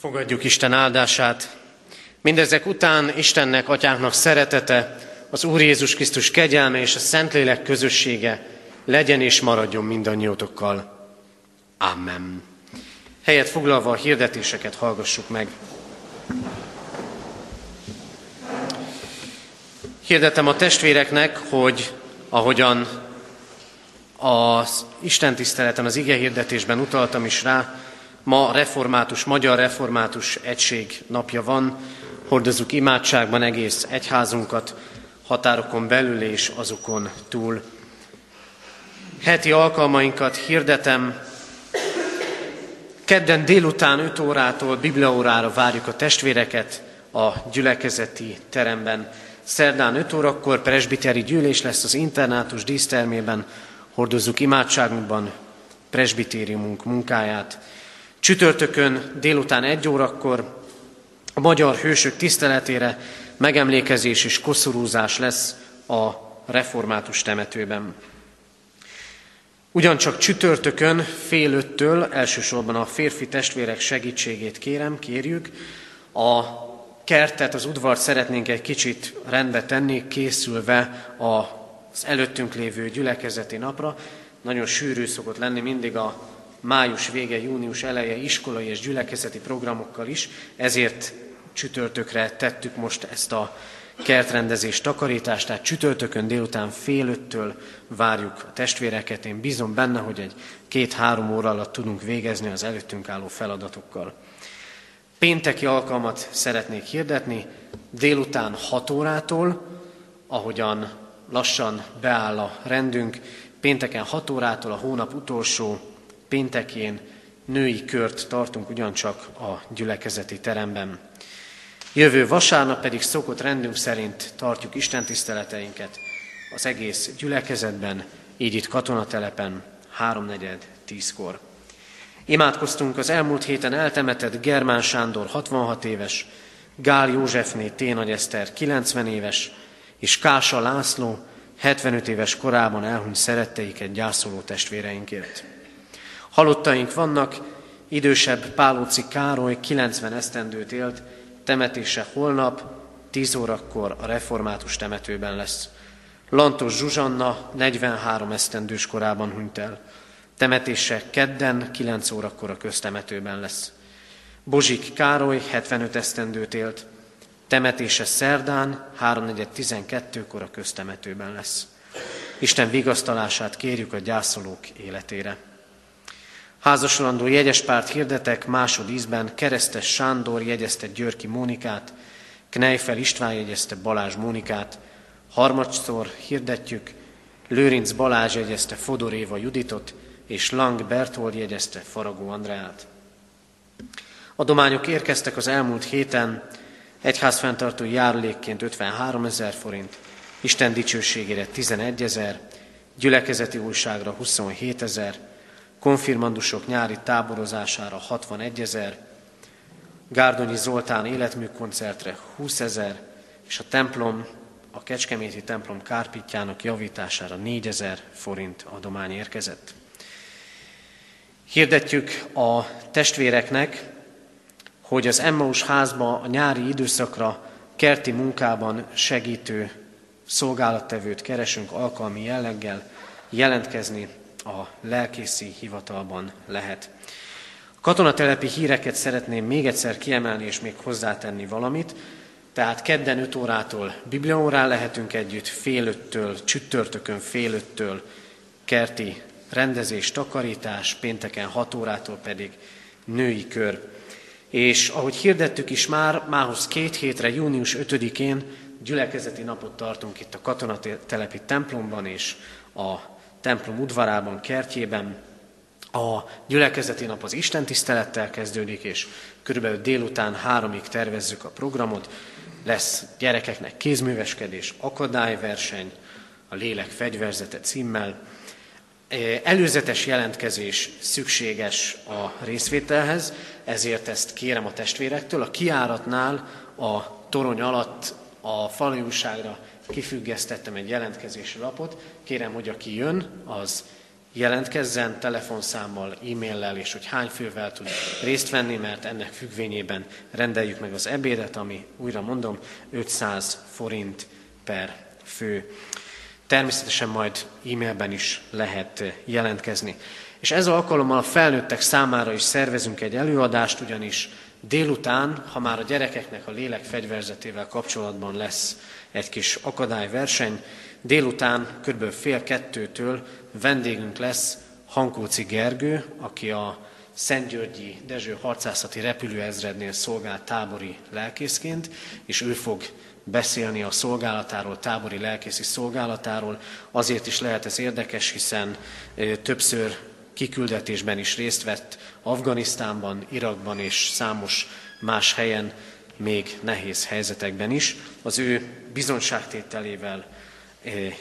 Fogadjuk Isten áldását. Mindezek után Istennek, Atyánknak szeretete, az Úr Jézus Krisztus kegyelme és a Szentlélek közössége legyen és maradjon mindannyiótokkal. Amen. Helyet foglalva a hirdetéseket hallgassuk meg. Hirdetem a testvéreknek, hogy ahogyan az Isten tiszteleten, az ige hirdetésben utaltam is rá, Ma református, magyar református egység napja van, hordozzuk imádságban egész egyházunkat, határokon belül és azokon túl. Heti alkalmainkat hirdetem, kedden délután 5 órától bibliaórára várjuk a testvéreket a gyülekezeti teremben. Szerdán 5 órakor presbiteri gyűlés lesz az internátus dísztermében, hordozzuk imádságunkban presbitériumunk munkáját. Csütörtökön délután egy órakor a magyar hősök tiszteletére megemlékezés és koszorúzás lesz a református temetőben. Ugyancsak csütörtökön fél öttől elsősorban a férfi testvérek segítségét kérem, kérjük. A kertet, az udvart szeretnénk egy kicsit rendbe tenni, készülve az előttünk lévő gyülekezeti napra. Nagyon sűrű szokott lenni mindig a május vége, június eleje iskolai és gyülekezeti programokkal is, ezért csütörtökre tettük most ezt a kertrendezés takarítást, tehát csütörtökön délután fél öttől várjuk a testvéreket. Én bízom benne, hogy egy két-három óra alatt tudunk végezni az előttünk álló feladatokkal. Pénteki alkalmat szeretnék hirdetni, délután 6 órától, ahogyan lassan beáll a rendünk, pénteken 6 órától a hónap utolsó péntekén női kört tartunk ugyancsak a gyülekezeti teremben. Jövő vasárnap pedig szokott rendünk szerint tartjuk Isten tiszteleteinket az egész gyülekezetben, így itt katonatelepen, háromnegyed, tízkor. Imádkoztunk az elmúlt héten eltemetett Germán Sándor 66 éves, Gál Józsefné Ténagy Eszter 90 éves, és Kása László 75 éves korában elhunyt szeretteiket gyászoló testvéreinkért. Halottaink vannak, idősebb Pálóci Károly 90 esztendőt élt, temetése holnap, 10 órakor a református temetőben lesz. Lantos Zsuzsanna 43 esztendős korában hunyt el. Temetése kedden 9 órakor a köztemetőben lesz. Bozsik Károly 75 esztendőt élt. Temetése szerdán 3.4.12-kor a köztemetőben lesz. Isten vigasztalását kérjük a gyászolók életére. Házasolandó jegyespárt hirdetek másodízben Keresztes Sándor jegyezte Györki Mónikát, Knejfel István jegyezte Balázs Mónikát, harmadszor hirdetjük, Lőrinc Balázs jegyezte Fodor Éva Juditot, és Lang Berthold jegyezte Faragó Andreát. Adományok érkeztek az elmúlt héten, egyházfenntartó járulékként 53 ezer forint, Isten dicsőségére 11 ezer, gyülekezeti újságra 27 ezer, konfirmandusok nyári táborozására 61 ezer, Gárdonyi Zoltán életműkoncertre 20 ezer, és a templom, a Kecskeméti templom kárpitjának javítására 4 ezer forint adomány érkezett. Hirdetjük a testvéreknek, hogy az Emmaus házba a nyári időszakra kerti munkában segítő szolgálattevőt keresünk alkalmi jelleggel jelentkezni a lelkészi hivatalban lehet. A katonatelepi híreket szeretném még egyszer kiemelni és még hozzátenni valamit. Tehát kedden 5 órától bibliaórán lehetünk együtt, fél öttől, csüttörtökön fél öttől kerti rendezés, takarítás, pénteken 6 órától pedig női kör. És ahogy hirdettük is már, mához két hétre, június 5-én gyülekezeti napot tartunk itt a katonatelepi templomban, és a templom udvarában, kertjében. A gyülekezeti nap az Isten tisztelettel kezdődik, és körülbelül délután háromig tervezzük a programot. Lesz gyerekeknek kézműveskedés, akadályverseny, a lélek fegyverzete címmel. Előzetes jelentkezés szükséges a részvételhez, ezért ezt kérem a testvérektől. A kiáratnál a torony alatt a falajúságra kifüggesztettem egy jelentkezési lapot. Kérem, hogy aki jön, az jelentkezzen telefonszámmal, e-maillel, és hogy hány fővel tud részt venni, mert ennek függvényében rendeljük meg az ebédet, ami újra mondom, 500 forint per fő. Természetesen majd e-mailben is lehet jelentkezni. És ez alkalommal a felnőttek számára is szervezünk egy előadást, ugyanis délután, ha már a gyerekeknek a lélek fegyverzetével kapcsolatban lesz egy kis akadályverseny, délután kb. fél kettőtől vendégünk lesz Hankóci Gergő, aki a Szentgyörgyi Dezső harcászati repülőezrednél szolgált tábori lelkészként, és ő fog beszélni a szolgálatáról, tábori lelkészi szolgálatáról. Azért is lehet ez érdekes, hiszen többször kiküldetésben is részt vett Afganisztánban, Irakban és számos más helyen, még nehéz helyzetekben is. Az ő bizonságtételével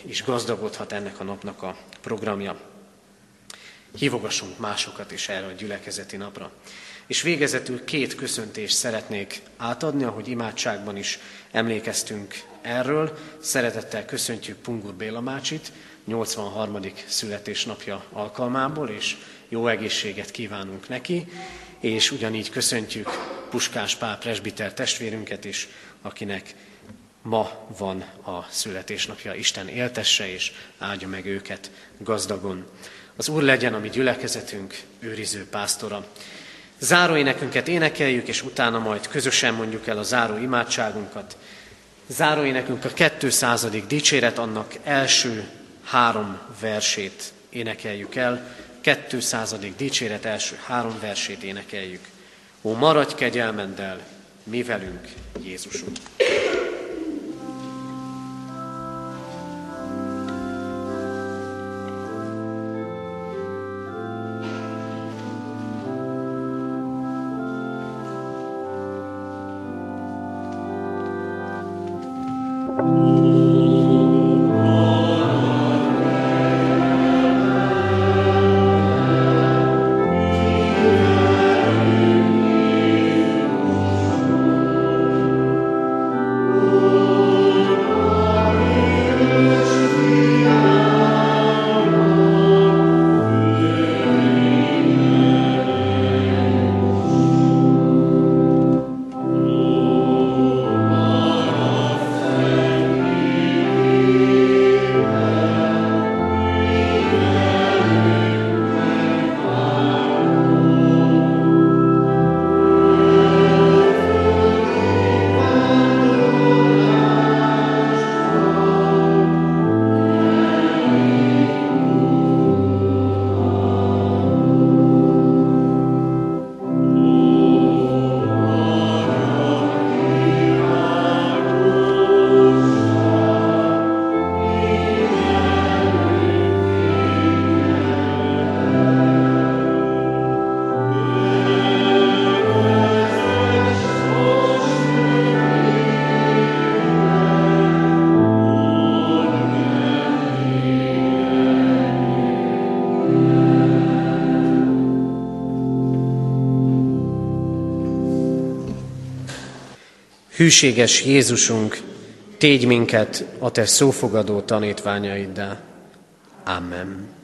is gazdagodhat ennek a napnak a programja. Hívogassunk másokat is erre a gyülekezeti napra. És végezetül két köszöntést szeretnék átadni, ahogy imádságban is emlékeztünk erről. Szeretettel köszöntjük Pungur Béla Mácsit, 83. születésnapja alkalmából, és jó egészséget kívánunk neki, és ugyanígy köszöntjük Puskás Pál presbiter testvérünket is, akinek ma van a születésnapja. Isten éltesse és áldja meg őket gazdagon. Az Úr legyen a mi gyülekezetünk őriző pásztora. Záróénekünket énekeljük, és utána majd közösen mondjuk el a záró imádságunkat. Záróénekünk a 200. dicséret, annak első három versét énekeljük el. 200. dicséret első három versét énekeljük. Ó, maradj kegyelmendel, mi velünk, Jézusunk! Hűséges Jézusunk, tégy minket a Te szófogadó tanítványaiddá. Amen.